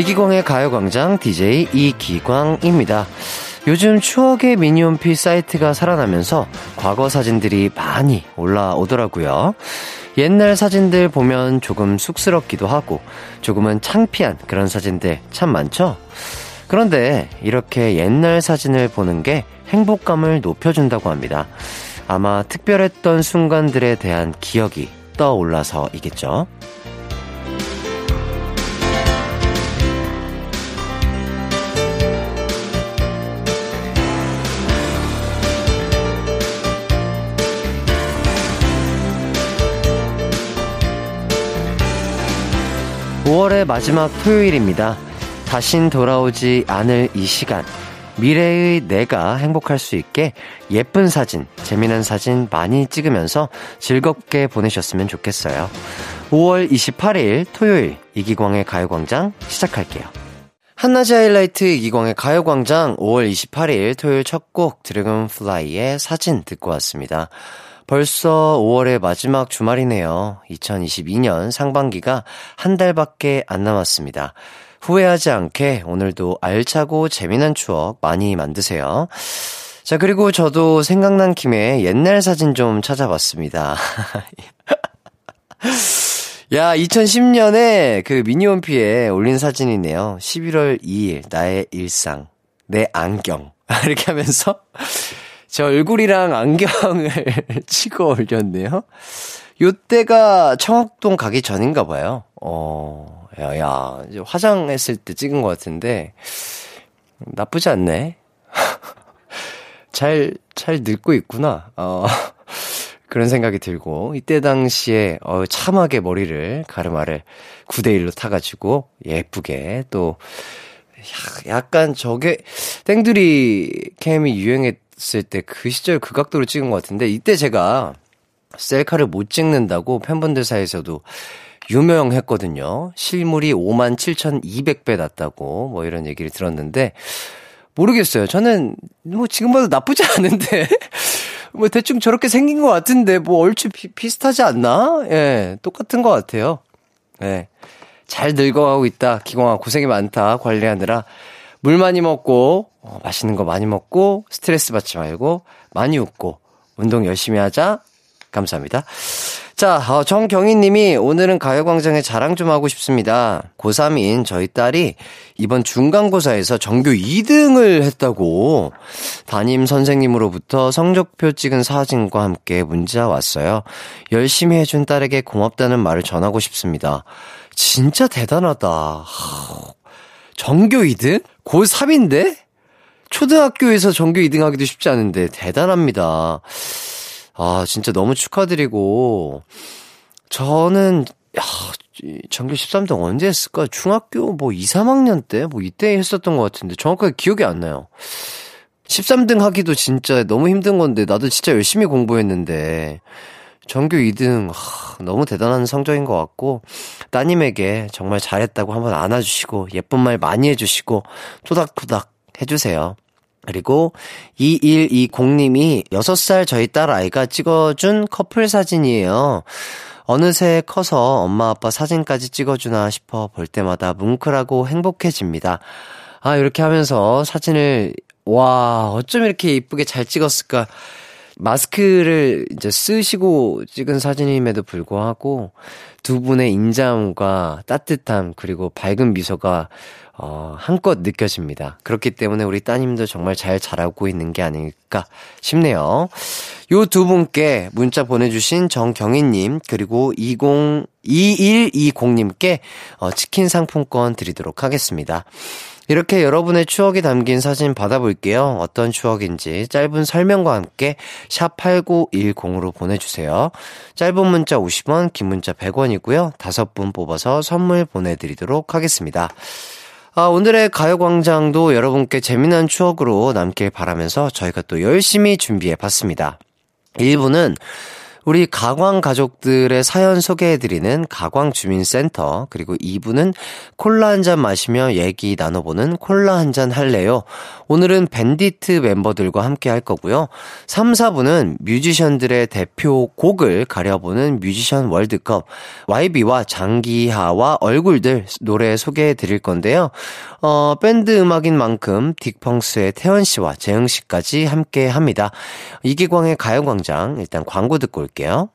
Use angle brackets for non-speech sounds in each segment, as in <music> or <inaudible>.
이기광의 가요광장 DJ 이기광입니다. 요즘 추억의 미니홈피 사이트가 살아나면서 과거 사진들이 많이 올라오더라고요. 옛날 사진들 보면 조금 쑥스럽기도 하고 조금은 창피한 그런 사진들 참 많죠? 그런데 이렇게 옛날 사진을 보는 게 행복감을 높여준다고 합니다. 아마 특별했던 순간들에 대한 기억이 떠올라서이겠죠? 5월의 마지막 토요일입니다. 다신 돌아오지 않을 이 시간. 미래의 내가 행복할 수 있게 예쁜 사진, 재미난 사진 많이 찍으면서 즐겁게 보내셨으면 좋겠어요. 5월 28일 토요일 이기광의 가요광장 시작할게요. 한낮의 하이라이트 이기광의 가요광장 5월 28일 토요일 첫 곡 드래곤플라이의 사진 듣고 왔습니다. 벌써 5월의 마지막 주말이네요. 2022년 상반기가 한 달밖에 안 남았습니다. 후회하지 않게 오늘도 알차고 재미난 추억 많이 만드세요. 자, 그리고 저도 생각난 김에 옛날 사진 좀 찾아봤습니다. <laughs> 야, 2010년에 그 미니홈피에 올린 사진이네요. 11월 2일, 나의 일상, 내 안경. <laughs> 이렇게 하면서 제 얼굴이랑 안경을 <laughs> 찍어 올렸네요. 요때가 청학동 가기 전인가 봐요. 어, 야, 야, 이제 화장했을 때 찍은 것 같은데, 나쁘지 않네. <laughs> 잘, 잘 늙고 있구나. 어, <laughs> 그런 생각이 들고, 이때 당시에, 어, 참하게 머리를, 가르마를 9대1로 타가지고, 예쁘게, 또, 약간 저게, 땡두리 캠이 유행했, 했을 때 그 시절 그 각도로 찍은 것 같은데 이때 제가 셀카를 못 찍는다고 팬분들 사이에서도 유명했거든요. 실물이 57,200배 났다고 뭐 이런 얘기를 들었는데 모르겠어요. 저는 뭐 지금 봐도 나쁘지 않은데 <laughs> 뭐 대충 저렇게 생긴 것 같은데 뭐 얼추 비, 비슷하지 않나? 예, 똑같은 것 같아요. 예. 잘 늙어가고 있다. 기광아 고생이 많다. 관리하느라 물 많이 먹고, 어, 맛있는 거 많이 먹고, 스트레스 받지 말고, 많이 웃고, 운동 열심히 하자. 감사합니다. 자, 어, 정경희 님이 오늘은 가요광장에 자랑 좀 하고 싶습니다. 고3인 저희 딸이 이번 중간고사에서 전교 2등을 했다고 담임 선생님으로부터 성적표 찍은 사진과 함께 문자 왔어요. 열심히 해준 딸에게 고맙다는 말을 전하고 싶습니다. 진짜 대단하다. 전교 2등? 고3인데? 초등학교에서 전교 2등 하기도 쉽지 않은데, 대단합니다. 아, 진짜 너무 축하드리고, 저는, 야, 전교 13등 언제 했을까? 중학교 뭐 2, 3학년 때? 뭐 이때 했었던 것 같은데, 정확하게 기억이 안 나요. 13등 하기도 진짜 너무 힘든 건데, 나도 진짜 열심히 공부했는데, 전교 2등 하, 너무 대단한 성적인 것 같고 따님에게 정말 잘했다고 한번 안아주시고 예쁜 말 많이 해주시고 토닥토닥 해주세요. 그리고 2120님이 6살 저희 딸 아이가 찍어준 커플 사진이에요. 어느새 커서 엄마 아빠 사진까지 찍어주나 싶어 볼 때마다 뭉클하고 행복해집니다. 아, 이렇게 하면서 사진을, 와, 어쩜 이렇게 이쁘게 잘 찍었을까. 마스크를 이제 쓰시고 찍은 사진임에도 불구하고 두 분의 인자함과 따뜻함 그리고 밝은 미소가 어, 한껏 느껴집니다. 그렇기 때문에 우리 따님도 정말 잘 자라고 있는 게 아닐까 싶네요. 요 두 분께 문자 보내주신 정경희님, 그리고 202120님께 어, 치킨 상품권 드리도록 하겠습니다. 이렇게 여러분의 추억이 담긴 사진 받아볼게요. 어떤 추억인지 짧은 설명과 함께 샵8910으로 보내주세요. 짧은 문자 50원, 긴 문자 100원이고요. 다섯 분 뽑아서 선물 보내드리도록 하겠습니다. 아, 오늘의 가요광장도 여러분께 재미난 추억으로 남길 바라면서 저희가 또 열심히 준비해 봤습니다. 1부는 우리 가광 가족들의 사연 소개해드리는 가광주민센터, 그리고 2부는 콜라 한 잔 마시며 얘기 나눠보는 콜라 한 잔 할래요. 오늘은 밴디트 멤버들과 함께 할 거고요. 3, 4부는 뮤지션들의 대표 곡을 가려보는 뮤지션 월드컵, YB와 장기하와 얼굴들 노래 소개해드릴 건데요. 어, 밴드 음악인 만큼 딕펑스의 태연 씨와 재흥 씨까지 함께 합니다. 이기광의 가요광장, 일단 광고 듣고 올게요.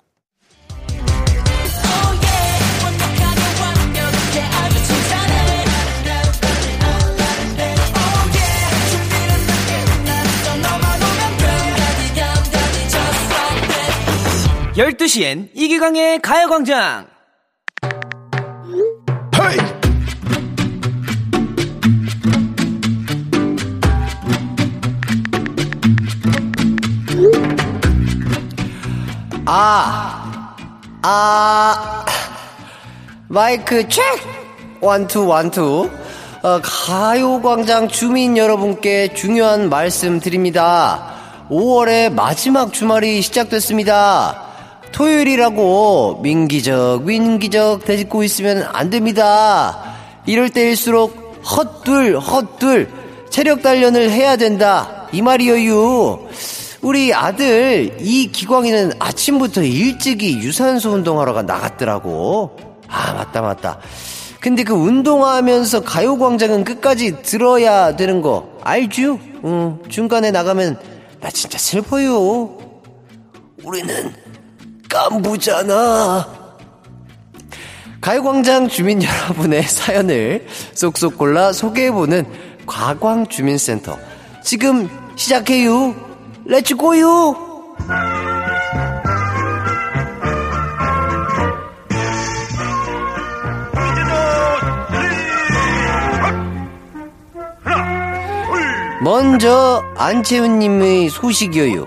열두 시엔 이기광의 가요광장 아, 아, 마이크 체크! 원투, 원투. 어, 가요광장 주민 여러분께 중요한 말씀 드립니다. 5월의 마지막 주말이 시작됐습니다. 토요일이라고 민기적, 민기적 대짓고 있으면 안 됩니다. 이럴 때일수록 헛둘, 헛둘, 체력 단련을 해야 된다. 이 말이여유. 우리 아들 이 기광이는 아침부터 일찍이 유산소 운동하러 나갔더라고. 아 맞다 맞다. 근데 그 운동하면서 가요광장은 끝까지 들어야 되는 거 알죠? 응, 중간에 나가면 나 진짜 슬퍼요. 우리는 깐부잖아. 가요광장 주민 여러분의 사연을 쏙쏙 골라 소개해보는 가광주민센터. 지금 시작해요. Let's go요! 먼저 안채훈님의 소식이요.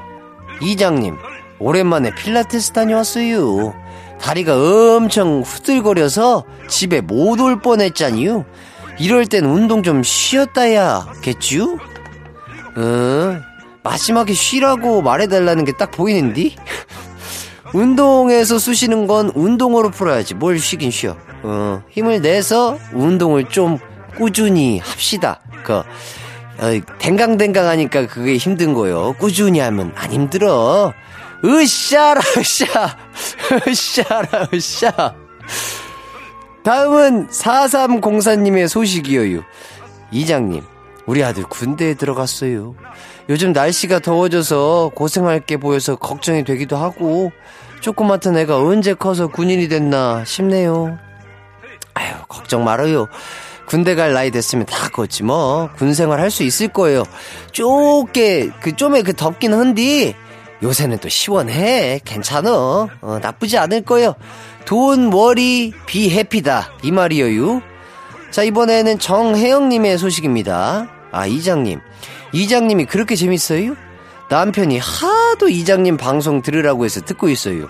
이장님, 오랜만에 필라테스 다녀왔어요. 다리가 엄청 후들거려서 집에 못 올 뻔했잖유. 이럴 땐 운동 좀 쉬었다야 겠쥬? 응, 마지막에 쉬라고 말해달라는 게 딱 보이는디? <laughs> 운동에서 쑤시는 건 운동으로 풀어야지. 뭘 쉬긴 쉬어. 어, 힘을 내서 운동을 좀 꾸준히 합시다. 그, 어, 댕강댕강 하니까 그게 힘든 거요. 꾸준히 하면 안 힘들어. 으쌰라, 으쌰. 으쌰라, <laughs> 으쌰. 다음은 4304님의 소식이에요. 이장님, 우리 아들 군대에 들어갔어요. 요즘 날씨가 더워져서 고생할 게 보여서 걱정이 되기도 하고 조그맣던 애가 언제 커서 군인이 됐나 싶네요. 아유 걱정 말아요. 군대 갈 나이 됐으면 다 컸지 뭐 군 생활 할 수 있을 거예요. 쪼게 그 좀에 그 덥긴 한디 요새는 또 시원해 괜찮어 어, 나쁘지 않을 거예요. 돈 월이 비 해피다 이 말이에요. 자 이번에는 정혜영님의 소식입니다. 아 이장님 이장님이 그렇게 재밌어요? 남편이 하도 이장님 방송 들으라고 해서 듣고 있어요.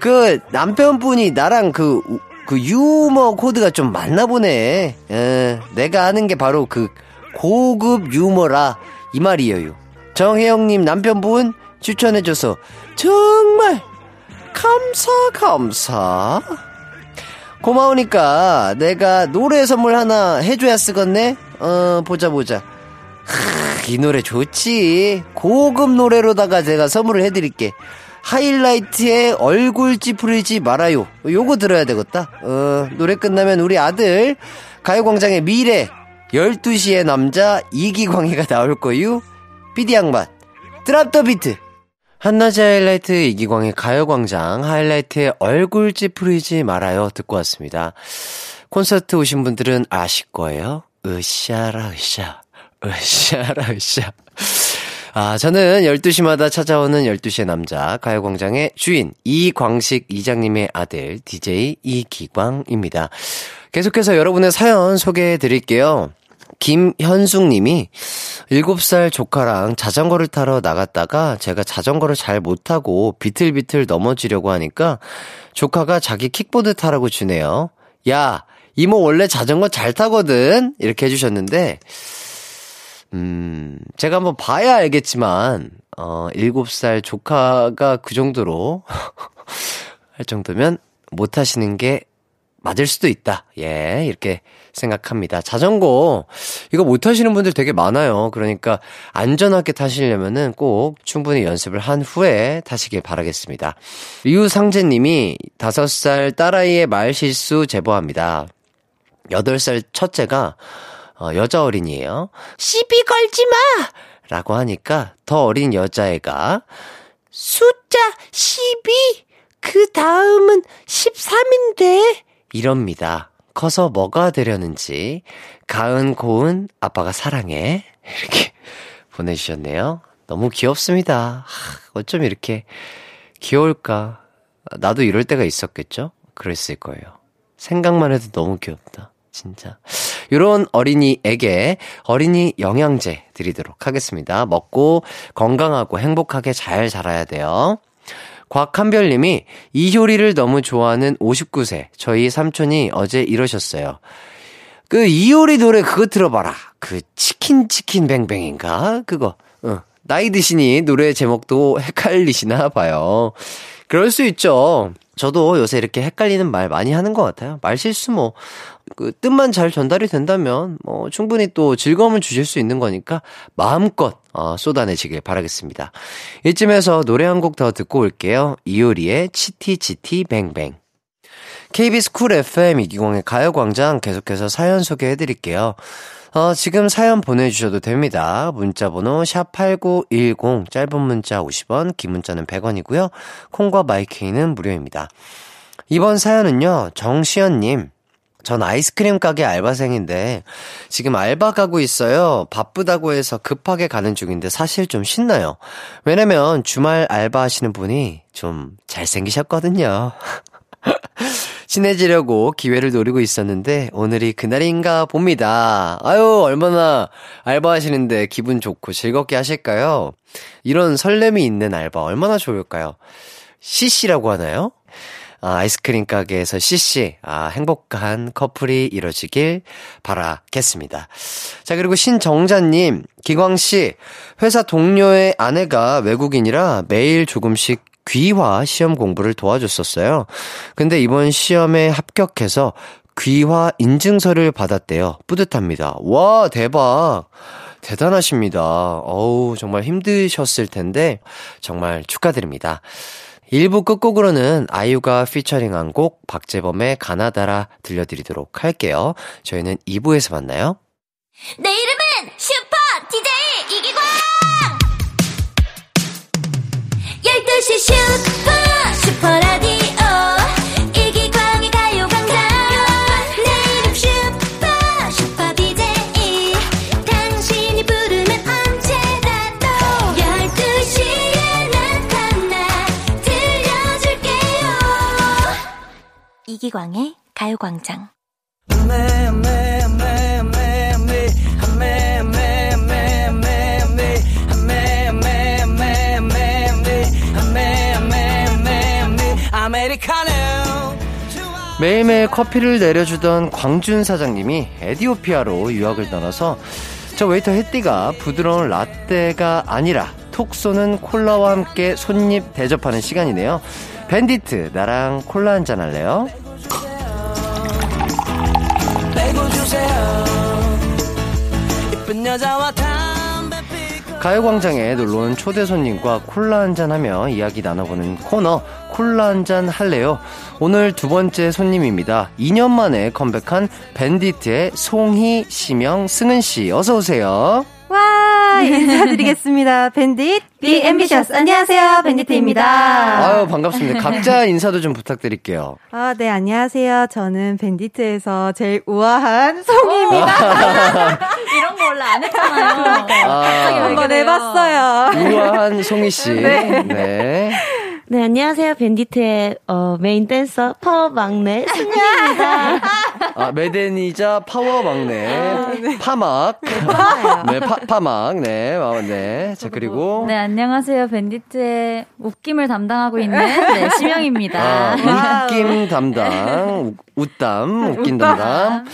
그 남편분이 나랑 그, 그 유머 코드가 좀 맞나 보네. 에, 예, 내가 아는 게 바로 그 고급 유머라 이 말이에요. 정혜영님 남편분 추천해줘서 정말 감사 감사. 고마우니까 내가 노래 선물 하나 해줘야 쓰겠네. 어 보자 보자. 이 노래 좋지. 고급 노래로다가 제가 선물을 해드릴게. 하이라이트의 얼굴 찌푸리지 말아요. 요거 들어야 되겠다. 어, 노래 끝나면 우리 아들 가요광장의 미래 12시의 남자 이기광이가 나올 거유. 비디 양반 드랍 더 비트. 한낮의 하이라이트 이기광의 가요광장 하이라이트의 얼굴 찌푸리지 말아요 듣고 왔습니다. 콘서트 오신 분들은 아실 거예요. 으쌰라 으쌰. 으쌰라, 으쌰. 아, 저는 12시마다 찾아오는 12시의 남자, 가요광장의 주인, 이광식 이장님의 아들, DJ 이기광입니다. 계속해서 여러분의 사연 소개해 드릴게요. 김현숙 님이 7살 조카랑 자전거를 타러 나갔다가 제가 자전거를 잘 못 타고 비틀비틀 넘어지려고 하니까 조카가 자기 킥보드 타라고 주네요. 야, 이모 원래 자전거 잘 타거든? 이렇게 해주셨는데, 음, 제가 한번 봐야 알겠지만, 어, 7살 조카가 그 정도로 <laughs> 할 정도면 못 하시는 게 맞을 수도 있다. 예, 이렇게 생각합니다. 자전거, 이거 못 하시는 분들 되게 많아요. 그러니까 안전하게 타시려면은 꼭 충분히 연습을 한 후에 타시길 바라겠습니다. 류상재 님이 5살 딸아이의 말 실수 제보합니다. 8살 첫째가 어, 여자 어린이에요. 시비 걸지 마! 라고 하니까 더 어린 여자애가 숫자 12! 그 다음은 13인데? 이럽니다. 커서 뭐가 되려는지. 가은, 고은, 아빠가 사랑해. <laughs> 이렇게 보내주셨네요. 너무 귀엽습니다. 하, 어쩜 이렇게 귀여울까. 나도 이럴 때가 있었겠죠? 그랬을 거예요. 생각만 해도 너무 귀엽다. 진짜. 요런 어린이에게 어린이 영양제 드리도록 하겠습니다. 먹고 건강하고 행복하게 잘 자라야 돼요. 곽한별님이 이효리를 너무 좋아하는 59세 저희 삼촌이 어제 이러셨어요. 그 이효리 노래 그거 들어봐라. 그 치킨 치킨 뱅뱅인가 그거. 어. 나이 드시니 노래 제목도 헷갈리시나 봐요. 그럴 수 있죠. 저도 요새 이렇게 헷갈리는 말 많이 하는 것 같아요. 말 실수 뭐, 그 뜻만 잘 전달이 된다면 뭐 충분히 또 즐거움을 주실 수 있는 거니까 마음껏 어, 쏟아내시길 바라겠습니다. 이쯤에서 노래 한 곡 더 듣고 올게요. 이효리의 Chitty Chitty Bang Bang. KBS Cool FM 이기광의 가요광장 계속해서 사연 소개해 드릴게요. 어, 지금 사연 보내주셔도 됩니다. 문자번호 샵8910, 짧은 문자 50원, 긴 문자는 100원이고요. 콩과 마이케이는 무료입니다. 이번 사연은요, 정시연님. 전 아이스크림 가게 알바생인데 지금 알바 가고 있어요. 바쁘다고 해서 급하게 가는 중인데 사실 좀 신나요. 왜냐면 주말 알바 하시는 분이 좀 잘생기셨거든요. <laughs> 친해지려고 기회를 노리고 있었는데 오늘이 그날인가 봅니다. 아유, 얼마나 알바하시는데 기분 좋고 즐겁게 하실까요? 이런 설렘이 있는 알바 얼마나 좋을까요? CC라고 하나요? 아, 아이스크림 가게에서 CC, 아, 행복한 커플이 이뤄지길 바라겠습니다. 자, 그리고 신정자님, 기광씨, 회사 동료의 아내가 외국인이라 매일 조금씩 귀화 시험 공부를 도와줬었어요. 근데 이번 시험에 합격해서 귀화 인증서를 받았대요. 뿌듯합니다. 와, 대박. 대단하십니다. 어우, 정말 힘드셨을 텐데, 정말 축하드립니다. 1부 끝곡으로는 아이유가 피처링한 곡 박재범의 가나다라 들려드리도록 할게요. 저희는 2부에서 만나요. 내 이름은 가요광장 매일매일 커피를 내려주던 광준 사장님이 에디오피아로 유학을 떠나서 저 웨이터 햇띠가 부드러운 라떼가 아니라 톡 쏘는 콜라와 함께 손님 대접하는 시간이네요. 밴디트, 나랑 콜라 한 잔 할래요? 가요광장에 놀러온 초대 손님과 콜라 한잔하며 이야기 나눠보는 코너 콜라 한잔 할래요? 오늘 두 번째 손님입니다. 2년 만에 컴백한 밴디트의 송희, 시명, 승은 씨 어서 오세요. 와 인사드리겠습니다. <laughs> 밴딧 Be Ambitious 안녕하세요 밴디트입니다. 아유 반갑습니다. 각자 <laughs> 인사도 좀 부탁드릴게요. 아, 네 안녕하세요. 저는 밴디트에서 제일 우아한 송희입니다. <laughs> 이런 거 원래 안 했잖아요. 아, 한번 해봤어요. 우아한 송희 씨. 네. 네, 안녕하세요. 밴디트의 어, main dancer 파워 막내 승은입니다. 아, main dancer 파워 막내. 파막. 네, 파, 파막. 네, 아, 네. 자, 그리고. 네, 안녕하세요. 밴디트의 웃김을 담당하고 있는 네, 심영입니다. 아, 웃김 담당. 웃- 웃담, 웃긴 담당.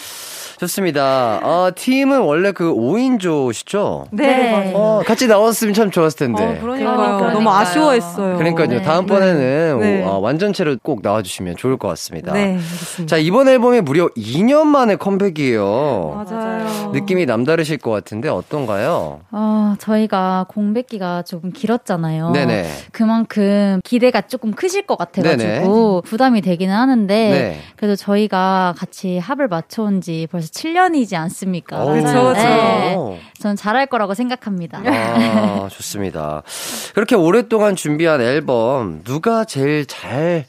좋습니다. 어, 팀은 원래 그 5인조시죠? 네, 네. 어, 같이 나왔으면 참 좋았을 텐데. 어, 그러니까요. 그러니까요. 너무 아쉬워했어요. 그러니까요. 네. 다음번에는 네. 어, 완전체로 꼭 나와주시면 좋을 것 같습니다. 네. 자, 이번 앨범이 무려 2년 만에 컴백이에요. 맞아요. 느낌이 남다르실 것 같은데 어떤가요? 어, 저희가 공백기가 조금 길었잖아요. 네네. 그만큼 기대가 조금 크실 것 같아가지고 부담이 되기는 하는데 네. 그래도 저희가 같이 합을 맞춰온 지 벌써 7년이지 않습니까? 어, 그쵸, 그쵸. 네. 전 잘할 거라고 생각합니다. 아, 좋습니다. 그렇게 오랫동안 준비한 앨범, 누가 제일 잘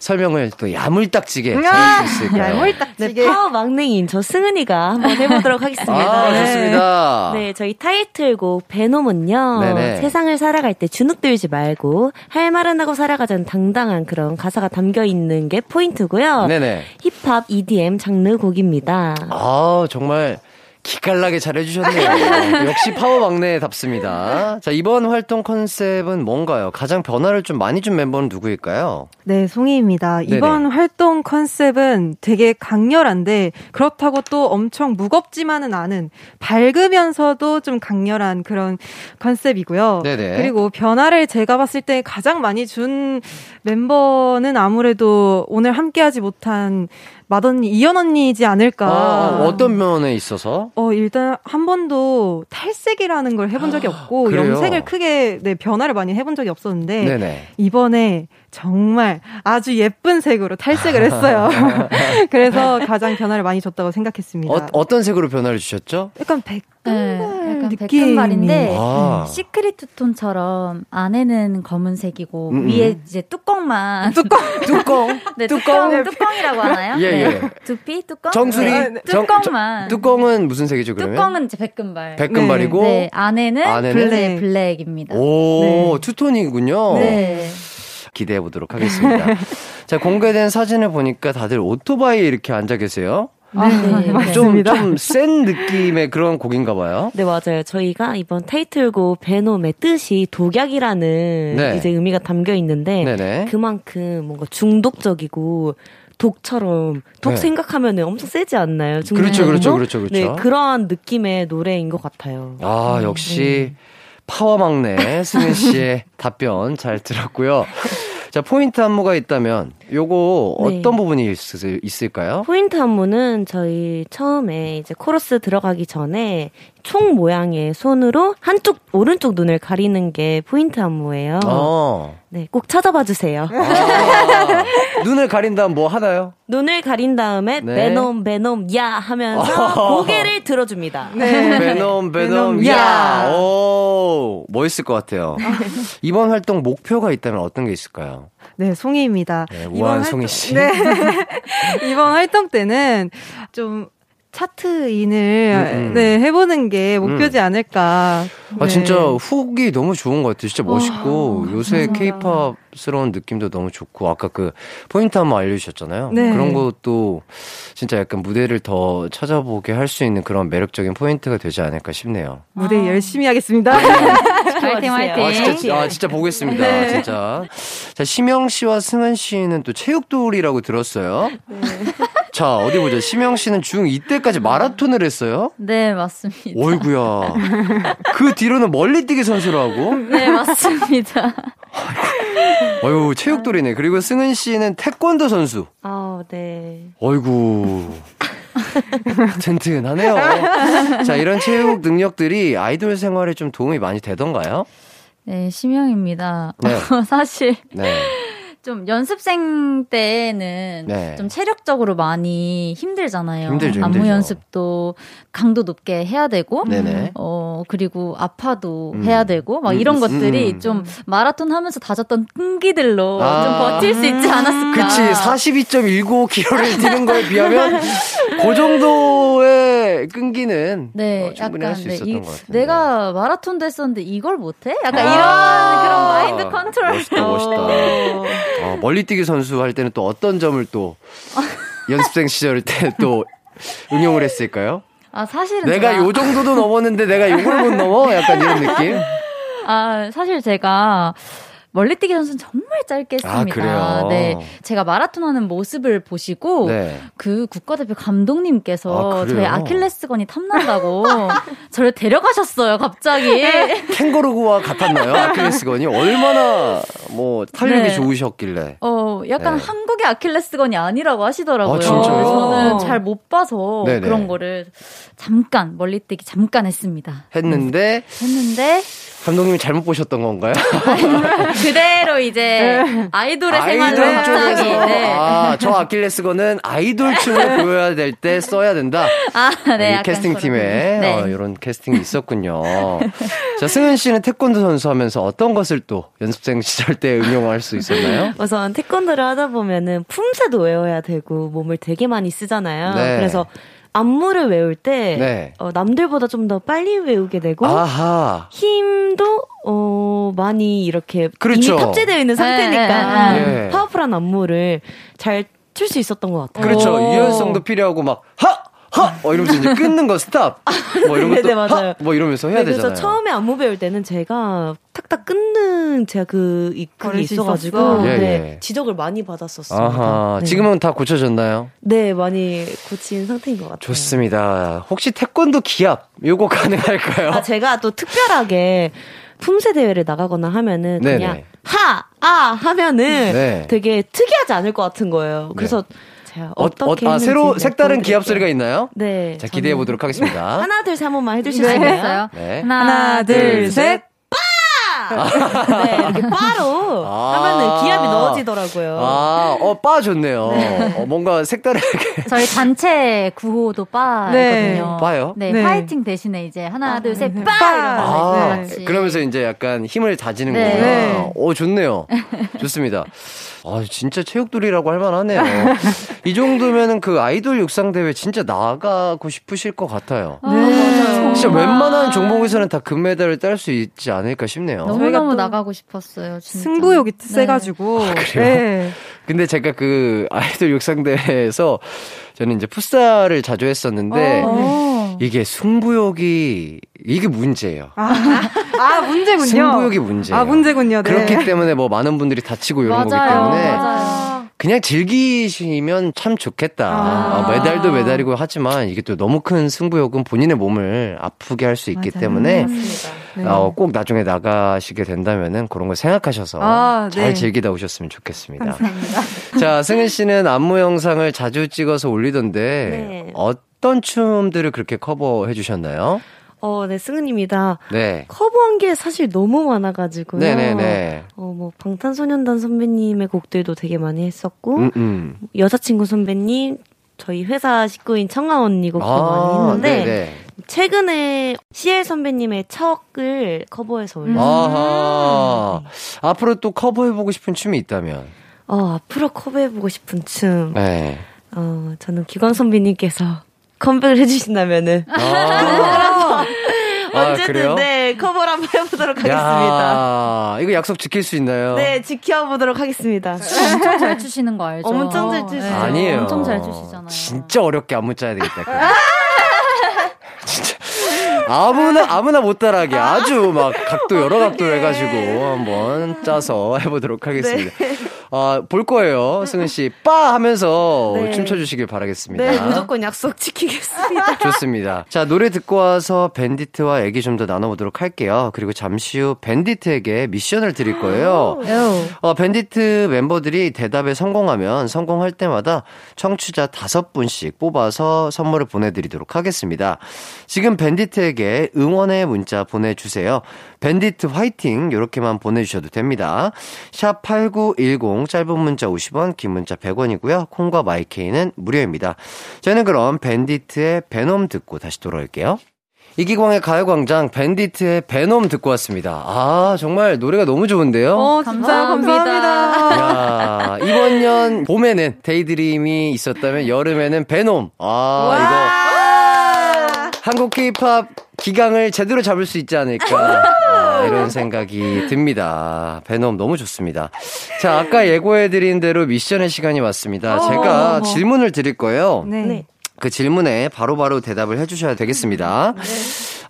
설명을 또 야물딱지게 잘할 수 있을까요? 네, 야물딱지게. 파워 막내인 저 승은이가 한번 해보도록 하겠습니다. 아, 네. 좋습니다. 네, 저희 타이틀곡 베놈은요. 네네. 세상을 살아갈 때 주눅들지 말고 할 말은 하고 살아가자는 당당한 그런 가사가 담겨 있는 게 포인트고요. 네네. 힙합, EDM 장르 곡입니다. 아, 정말 기깔나게 잘해주셨네요. <laughs> 역시 파워 막내답습니다. 자, 이번 활동 컨셉은 뭔가요? 가장 변화를 좀 많이 준 멤버는 누구일까요? 네, 송이입니다. 이번 활동 컨셉은 되게 강렬한데 그렇다고 또 엄청 무겁지만은 않은 밝으면서도 좀 강렬한 그런 컨셉이고요. 네네. 그리고 변화를 제가 봤을 때 가장 많이 준 멤버는 아무래도 오늘 함께하지 못한 맏언니 이연 언니이지 않을까. 어, 어떤 면에 있어서? 어, 일단 한 번도 탈색이라는 걸 해본 적이 없고 그래요? 염색을 크게 네, 변화를 많이 해본 적이 없었는데 네네. 이번에 정말 아주 예쁜 색으로 탈색을 했어요. <laughs> 그래서 가장 변화를 많이 줬다고 생각했습니다. 어, 어떤 색으로 변화를 주셨죠? 약간 백금발 네. 백금발인데 아. secret two-tone처럼 안에는 검은색이고 음, 음. 위에 이제 뚜껑만 뚜껑 <laughs> 뚜껑? 네, 뚜껑? 뚜껑 뚜껑이라고 하나요? 예, 네. 예. 두피 뚜껑 정수리? 네. 정- 뚜껑만 저- 뚜껑은 무슨 색이죠, 그러면? 뚜껑은 이제 백금발 백금발이고. 네 안에는, 안에는? 블랙 블랙입니다. 오, 네. 투톤이군요. 네. 기대해 보도록 하겠습니다. <laughs> 자, 공개된 사진을 보니까 다들 오토바이에 이렇게 앉아 계세요. 아, 네. 좀, 맞습니다. 좀센 느낌의 그런 곡인가 봐요. 네, 맞아요. 저희가 이번 타이틀곡 베놈의 뜻이 독약이라는 네. 이제 의미가 담겨 있는데 네네. 그만큼 뭔가 중독적이고 독처럼 독 네. 생각하면 엄청 세지 않나요? 그렇죠, 그렇죠? 그렇죠, 그렇죠. 네, 그러한 느낌의 노래인 것 같아요. 아, 역시 파워 막내 승은 씨의 <laughs> 답변 잘 들었고요. 자, 포인트 안무가 있다면 요거 네. 어떤 부분이 있, 있을까요? 포인트 안무는 저희 처음에 이제 코러스 들어가기 전에 총 모양의 손으로 한쪽 오른쪽 눈을 가리는 게 포인트 안무예요. 어. 네, 꼭 찾아봐 주세요. 아, 눈을 가린 다음 뭐 하나요? 눈을 가린 다음에 네. 베놈 베놈 야 하면서 고개를 들어줍니다. 네. 베놈, 베놈, 베놈, 야! 야. 오, 멋있을 것 같아요. 이번 활동 목표가 있다면 어떤 게 있을까요? 네, 송이입니다. 네, 우아한 활동- 송이 씨. 네. <laughs> 이번 활동 때는 좀 차트인을 음, 음. 네, 해보는 게 목표지 않을까. 아, 네. 진짜 훅이 너무 좋은 것 같아요. 진짜 멋있고, 요새 케이팝 스러운 느낌도 너무 좋고, 아까 그 포인트 한번 알려주셨잖아요. 네. 그런 것도 진짜 약간 무대를 더 찾아보게 할 수 있는 그런 매력적인 포인트가 되지 않을까 싶네요. 무대 열심히 하겠습니다. <laughs> 화이팅 화이팅. 아, 진짜, 아, 진짜 보겠습니다. 네. 진짜. 자, 심영 씨와 승은 씨는 또 체육돌이라고 들었어요. <laughs> 자, 어디 보자. 심영 씨는 중2 때까지 마라톤을 했어요? 네 맞습니다. 어이구야. 그 뒤로는 멀리뛰기 선수라고? <laughs> 네 맞습니다. <laughs> 어유 체육돌이네. 그리고 승은 씨는 태권도 선수. 아, 네. 어이구. 튼튼하네요. 자, 이런 체육 능력들이 아이돌 생활에 좀 도움이 많이 되던가요? 네 심영입니다. 네. <laughs> 사실 네. 좀 연습생 때는 네. 좀 체력적으로 많이 힘들잖아요. 힘들죠, 안무 힘들죠. 연습도 강도 높게 해야 되고, 네네. 어 그리고 아파도 음. 해야 되고 막 이런 음, 것들이 음. 좀 마라톤 하면서 다졌던 끈기들로 아. 좀 버틸 수 있지 않았을까. 그치, 42.195km를 뛰는 거에 비하면, <laughs> 그 정도의 끈기는 네, 어, 충분히 할수 네, 있었던 이- 것 같은데. 내가 마라톤도 했었는데 이걸 못해? 약간 아. 이런 그런 마인드 컨트롤. 멋있다, 멋있다. 어, 멀리뛰기 선수 할 때는 또 어떤 점을 또 <laughs> 연습생 시절 때 또 응용을 했을까요? 아 사실은 내가 제가- 요 정도도 넘었는데 내가 요걸 못 넘어? 약간 이런 느낌? 아, 사실 제가 멀리뛰기 선수는 정말 짧게 했습니다. 아, 네. 제가 마라톤 하는 모습을 보시고 네. 그 국가대표 감독님께서 아, 저희 아킬레스건이 탐난다고 <laughs> 저를 데려가셨어요, 갑자기. <laughs> 캥거루와 같았나요? 아킬레스건이 얼마나 뭐 탄력이 네. 좋으셨길래. 어, 약간 네. 한국의 아킬레스건이 아니라고 하시더라고요. 아, 저는 잘 못 봐서 네네. 그런 거를 잠깐 멀리뛰기 잠깐 했습니다. 했는데 했는데 감독님이 잘못 보셨던 건가요? <laughs> 그대로 이제 네. 아이돌의 생활을 갑자기. 네. 아, 저 아킬레스건은 아이돌 춤을 <laughs> 보여야 될 때 써야 된다. 아, 네. 아, 캐스팅 팀에 네. 어, 이런 캐스팅이 있었군요. 자, 승은 씨는 태권도 선수 하면서 어떤 것을 또 연습생 시절 때 응용할 수 있었나요? 우선 태권도를 하다 보면은 품새도 외워야 되고 몸을 되게 많이 쓰잖아요. 네. 그래서 안무를 외울 때 네. 어, 남들보다 좀 더 빨리 외우게 되고 아하. 힘도 어, 많이 이렇게 그렇죠. 이미 탑재되어 있는 상태니까 네, 네, 네. 파워풀한 안무를 잘 출 수 있었던 것 같아요. 그렇죠. 유연성도 필요하고 막 하! 하! 뭐 이러면서 이제 끊는 거 스탑! 뭐 이런 것도 네, 맞아요. 하! 뭐 이러면서 해야 네, 그래서 되잖아요. 그래서 처음에 안무 배울 때는 제가 탁탁 끊는 제가 그, 그게 있어가지고 예, 네, 예. 지적을 많이. 아하, 네. 지금은 다 고쳐졌나요? 네, 많이 고친 상태인 것 같아요. 좋습니다. 혹시 태권도 기합 요거 <laughs> 가능할까요? 아, 제가 또 특별하게 품새 대회를 나가거나 하면은 네네. 그냥 하, 아 하면은 네. 되게 특이하지 않을 것 같은 거예요. 그래서 네. 어, 어떻게 어, 아, 새로 색다른 기합 소리가 있나요? 네. 자 기대해 보도록 하겠습니다. <laughs> 하나 둘 셋 한 번만 해주실 수 있나요? 네. 하나 둘 셋. 네, 이렇게 바로 아~ 하면은 기압이 넣어지더라고요. 아, 어, 빠 좋네요. 네. 어, 뭔가 색다르게. 저희 단체 구호도 빠거든요. 네. 빠요? 네, 네, 파이팅 대신에 이제 하나, 아, 둘, 셋, 빠! 아, 네. 그러면서 이제 약간 힘을 다지는 네. 네. 오, 좋네요. <laughs> 좋습니다. 아, 진짜 체육돌이라고 할 만하네요. <laughs> 이 정도면은 그 아이돌 육상 대회 진짜 나가고 싶으실 것 같아요. 아, 네. 진짜 웬만한 종목에서는 다 금메달을 딸 수 있지 않을까 싶네요. 너무너무 나가고 싶었어요. 진짜. 승부욕이 네. 세가지고. 아, 그래요? 네. 근데 제가 그 아이돌 육상 대회에서 저는 이제 풋살을 자주 했었는데 어. 이게 승부욕이 이게 문제예요. 아, 아 문제군요. 승부욕이 문제예요. 아 문제군요. 네. 그렇기 때문에 뭐 많은 분들이 다치고 이런 맞아요, 거기 때문에 맞아요. 그냥 즐기시면 참 좋겠다. 아. 어, 메달도 메달이고 하지만 이게 또 너무 큰 승부욕은 본인의 몸을 아프게 할 수 있기 맞아요. 때문에 네. 어, 꼭 나중에 나가시게 된다면은 그런 걸 생각하셔서 아, 네. 잘 즐기다 오셨으면 좋겠습니다. 감사합니다. <laughs> 자, 승은 씨는 안무 영상을 자주 찍어서 올리던데 네. 어떤 춤들을 그렇게 커버해 주셨나요? 어, 네, 승은입니다. 네. 커버한 게 사실 너무 많아가지고요. 네네네. 어, 뭐, 방탄소년단 선배님의 곡들도 되게 많이 했었고, 음, 음. 여자친구 선배님, 저희 회사 식구인 청아 언니 곡도 아, 많이 했는데, 네네. 최근에 CL 선배님의 척을 커버해서 올렸어요. 아하. 네. 앞으로 또 커버해보고 싶은 춤이 있다면? 어, 앞으로 커버해보고 싶은 춤. 네. 어, 저는 기광 선배님께서 컴백을 해주신다면은. 아~ 언제든 아, 네 커버를 한번 해보도록 하겠습니다. 이거 약속 지킬 수 있나요? 네 지켜보도록 하겠습니다. 엄청 잘 추시는 거 알죠? 엄청 잘 추시죠. 네. 아니에요. 엄청 잘 추시잖아요. 진짜 어렵게 안무 짜야 되겠다. <laughs> 진짜 아무나 아무나 못 따라하게 아주 막 각도 여러 각도 해가지고 한번 짜서 해보도록 하겠습니다. 네. 아, 볼 거예요. 승은 씨. 빠 하면서 <laughs> 네. 춤춰주시길 바라겠습니다. 네, 무조건 약속 지키겠습니다. <laughs> 좋습니다. 자, 노래 듣고 와서 밴디트와 얘기 좀 더 나눠보도록 할게요. 그리고 잠시 후 밴디트에게 미션을 드릴 거예요. 어, 밴디트 멤버들이 대답에 성공하면 성공할 때마다 청취자 다섯 분씩 뽑아서 선물을 보내드리도록 하겠습니다. 지금 밴디트에게 응원의 문자 보내주세요. 밴디트 화이팅! 이렇게만 보내주셔도 됩니다. 샵 8910, 짧은 문자 50원, 긴 문자 100원이고요. 콩과 마이케이는 무료입니다. 저는 그럼 밴디트의 베놈 듣고 다시 돌아올게요. 이기광의 가요광장 밴디트의 베놈 듣고 왔습니다. 아, 정말 노래가 너무 좋은데요? 어, 감사, 감사합니다. 야, 이번 년 봄에는 데이드림이 있었다면 여름에는 베놈. 아, 이거. 한국 케이팝 기강을 제대로 잡을 수 있지 않을까. 아, 이런 생각이 듭니다. 베놈 너무 좋습니다. 자, 아까 예고해드린 대로 미션의 시간이 왔습니다. 어, 제가 어, 질문을 드릴 거예요. 네. 네. 그 질문에 바로바로 바로 대답을 해주셔야 되겠습니다. 네.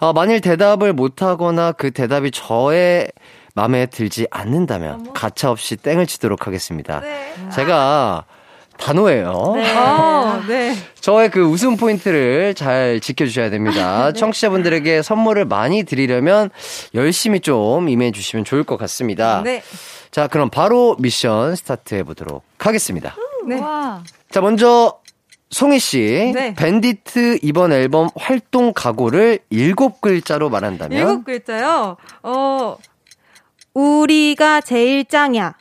어, 만일 대답을 못하거나 그 대답이 저의 마음에 들지 않는다면 가차없이 땡을 치도록 하겠습니다. 네. 제가 단호해요. 네. 어, <laughs> 네. 저의 그 웃음 포인트를 잘 지켜주셔야 됩니다. <laughs> 네. 청취자분들에게 선물을 많이 드리려면 열심히 좀 임해 주시면 좋을 것 같습니다. 네. 자, 그럼 바로 미션 스타트해 보도록 하겠습니다. 네. 자, 먼저 송희 씨, 네. 밴디트 이번 앨범 활동 각오를 일곱 글자로 말한다면 일곱 글자요. 어, 우리가 제일 짱이야.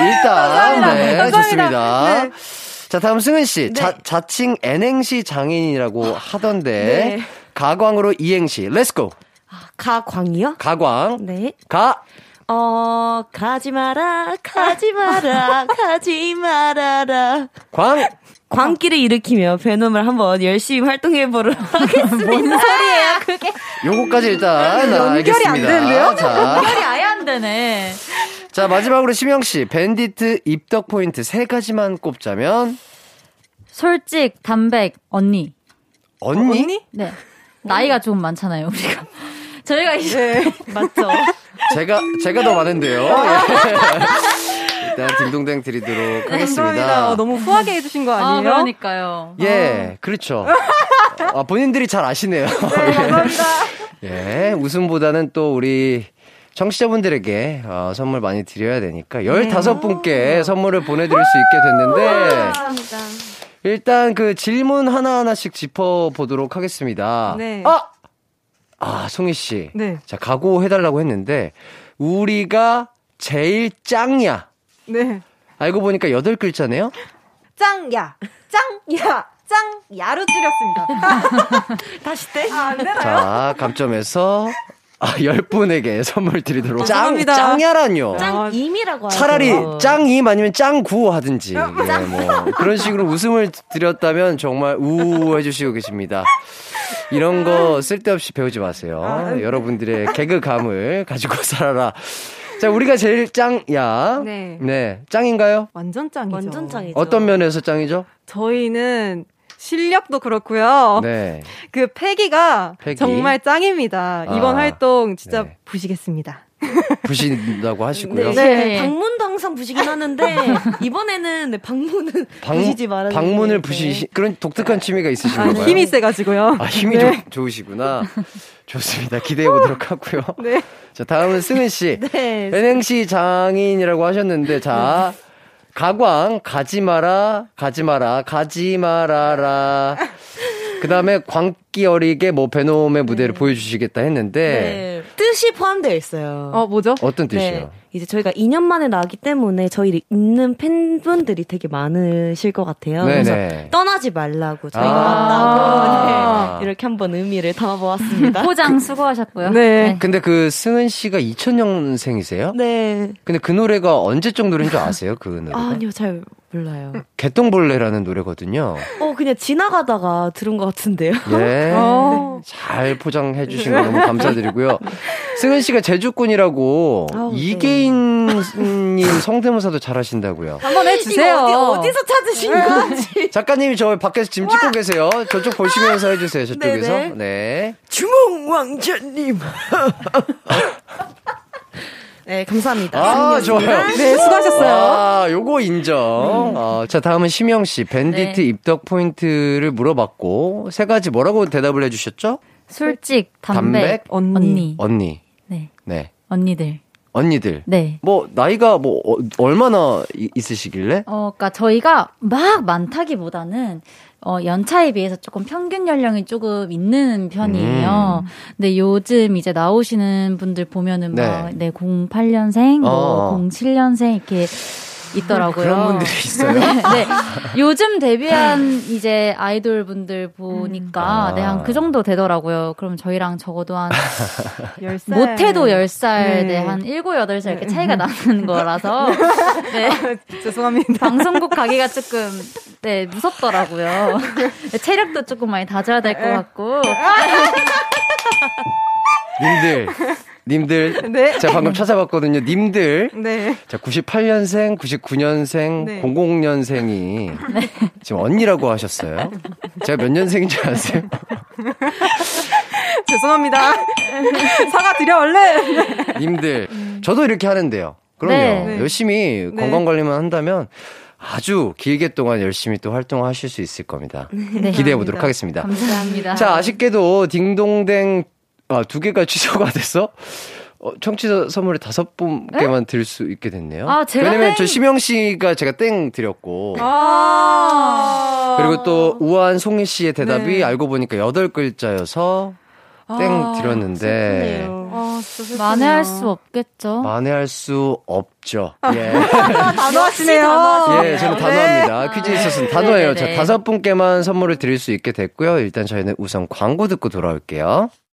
일단 네, 감사합니다. 좋습니다. 네. 자, 다음 승은 씨. 네. 자, 자칭 N행시 장인이라고 하던데 네. 가광으로 이행시. let's go. 아, 기광이요? 기광. 네. 기 어, 가지 마라, 가지 마라, <laughs> 가지 말아라. 광! 광기를 일으키며 베놈을 한번 열심히 활동해보도록 <laughs> 하겠습니다. 뭔 소리예요, 그게? 요거까지 일단 연결이 안 되는데요? 자. 연결이 아예 안 되네. 자, 마지막으로 심영 씨, 밴디트 입덕 포인트 세 가지만 꼽자면? 솔직, 담백, 언니. 언니? 어, 언니? 네. 나이가 좀 많잖아요, 우리가. <laughs> 저희가 이제. 네. <laughs> 맞죠. 제가, 제가 더 많은데요. 예. <laughs> 일단 딩동댕 드리도록 네, 하겠습니다. 어, 너무 후하게 해주신 거 아니에요? 아, 그러니까요. 예, 어. 그렇죠. 아, 본인들이 잘 아시네요. 네, 감사합니다. 예, 웃음보다는 또 우리 청취자분들에게 어, 선물 많이 드려야 되니까 15분께 네. 선물을 보내드릴 수 있게 됐는데. 일단 그 질문 하나하나씩 짚어보도록 하겠습니다. 네. 아! 아, 송희 씨. 네. 자, 각오해달라고 했는데, 우리가 제일 짱이야. 네. 알고 보니까 여덟 글자네요? 짱야. 짱야. 짱야로 줄였습니다. <laughs> 다시 때? 아, 안 되나요? 자, 감점에서 아, 10분에게 선물 드리도록. 짱, 짱야란요. 짱임이라고 하죠. 차라리 짱임 아니면 짱구 하든지. 네, 뭐. 그런 식으로 웃음을 드렸다면 정말 우우 해주시고 계십니다. 이런 거 쓸데없이 배우지 마세요. 아, 네. 여러분들의 개그감을 가지고 살아라. 자, 우리가 제일 짱야. 네. 네. 짱인가요? 완전 짱이죠. 완전 짱이죠. 어떤 면에서 짱이죠? 저희는 실력도 그렇고요. 네. <laughs> 그 패기가 패기. 정말 짱입니다. 이번 아, 활동 진짜 네. 부시겠습니다. <laughs> 부신다고 하시고요. 네. 네. 방문도 항상 부시긴 하는데 <laughs> 이번에는 네, 방문은 방, 부시지 말아요. 방문을 부시시 그런 독특한 취미가 있으신가요? 아, 힘이 세가지고요. 아 힘이 네. 조, 좋으시구나. 좋습니다. 기대해 보도록 하고요. 네. 자 다음은 승은 씨. 네. 은행시 장인이라고 하셨는데 자. 가광 가지 마라 가지 마라 가지 말아라 그 다음에 광기 어리게 뭐 베놈의 무대를 네. 보여주시겠다 했는데 네. 뜻이 포함되어 있어요. 어 뭐죠? 어떤 뜻이요? 네. 이제 저희가 2년 만에 나왔기 때문에 저희를 있는 팬분들이 되게 많으실 것 같아요. 네네. 그래서 네. 떠나지 말라고 저희가 아~ 왔다고 네. <laughs> 이렇게 한번 의미를 담아보았습니다. <laughs> 포장 수고하셨고요. 네. 네. 근데 그 승은 씨가 2000년생이세요? 네. 근데 그 노래가 언제적 노래인 줄 아세요? 그 노래? 아니요, 잘 몰라요. 개똥벌레라는 노래거든요. 어, 그냥 지나가다가 들은 것 같은데요. 예. <laughs> 어. 잘 포장해 주신 거 너무 감사드리고요. 승은 씨가 제주꾼이라고 아우, 이계인님 성대모사도 잘하신다고요. 한번 해주세요. 어디, 어디서 찾으신 건지. <laughs> 작가님이 저 밖에서 짐 찍고 계세요. 저쪽 보시면서 해주세요. 저쪽에서. 네네. 네. 주몽 왕자님. <laughs> 네, 감사합니다. 아, 좋아요. 네, 수고하셨어요. 아, 요거 인정. 음. 어, 자, 다음은 심영 씨. 밴디트 네. 입덕 포인트를 물어봤고, 세 가지 뭐라고 대답을 해주셨죠? 솔직, 담백, 담백 언니. 언니. 언니. 네. 네. 언니들. 언니들. 네. 뭐 나이가 뭐 어, 얼마나 있으시길래? 어, 그러니까 저희가 막 많다기보다는 어, 연차에 비해서 조금 평균 연령이 조금 있는 편이에요. 음. 근데 요즘 이제 나오시는 분들 보면은 네. 막, 네, 08년생, 뭐, 07년생, 이렇게 있더라고요. 그런 분들이 있어요. <laughs> 네, 네. 요즘 데뷔한 이제 아이돌 분들 보니까 음. 네, 한 그 정도 되더라고요. 그럼 저희랑 적어도 한 <laughs> 10살. 못해도 10살, 네. 네, 한 7, 8살 이렇게 차이가 나는 <laughs> 거라서 네. 아, 죄송합니다. 방송국 가기가 조금 네, 무섭더라고요. 체력도 조금 많이 다져야 될 것 같고. 님들 님들 <laughs> 네. 제가 방금 찾아봤거든요. 님들 네. 자 98년생, 99년생, 네. 00년생이 지금 언니라고 하셨어요. 제가 몇 년생인 줄 아세요? <laughs> 죄송합니다. <laughs> 사과 드려 얼른. 님들 저도 이렇게 하는데요. 그럼요. 네. 열심히 네. 건강 관리만 한다면 아주 길게 동안 열심히 또 활동하실 수 있을 겁니다. 네, 기대해 보도록 하겠습니다. 감사합니다. 자, 아쉽게도 딩동댕 아, 두 개가 취소가 <laughs> 돼서 어, 청취자 선물을 다섯 분께만 드릴 수 있게 됐네요. 아, 제가 왜냐면 땡? 저 심영 씨가 제가 땡 드렸고. 아~ 그리고 또 우아한 송혜 씨의 대답이 네. 알고 보니까 여덟 글자여서 땡 아, 드렸는데. 아, 만회할 수 없겠죠. 만회할 수 없죠. 예. <laughs> 단호하시네요. 예, 저는 단호합니다. 네. 퀴즈 있었으면 네, 단호해요. 자, 네, 네. 다섯 분께만 선물을 드릴 수 있게 됐고요. 일단 저희는 우선 광고 듣고 돌아올게요.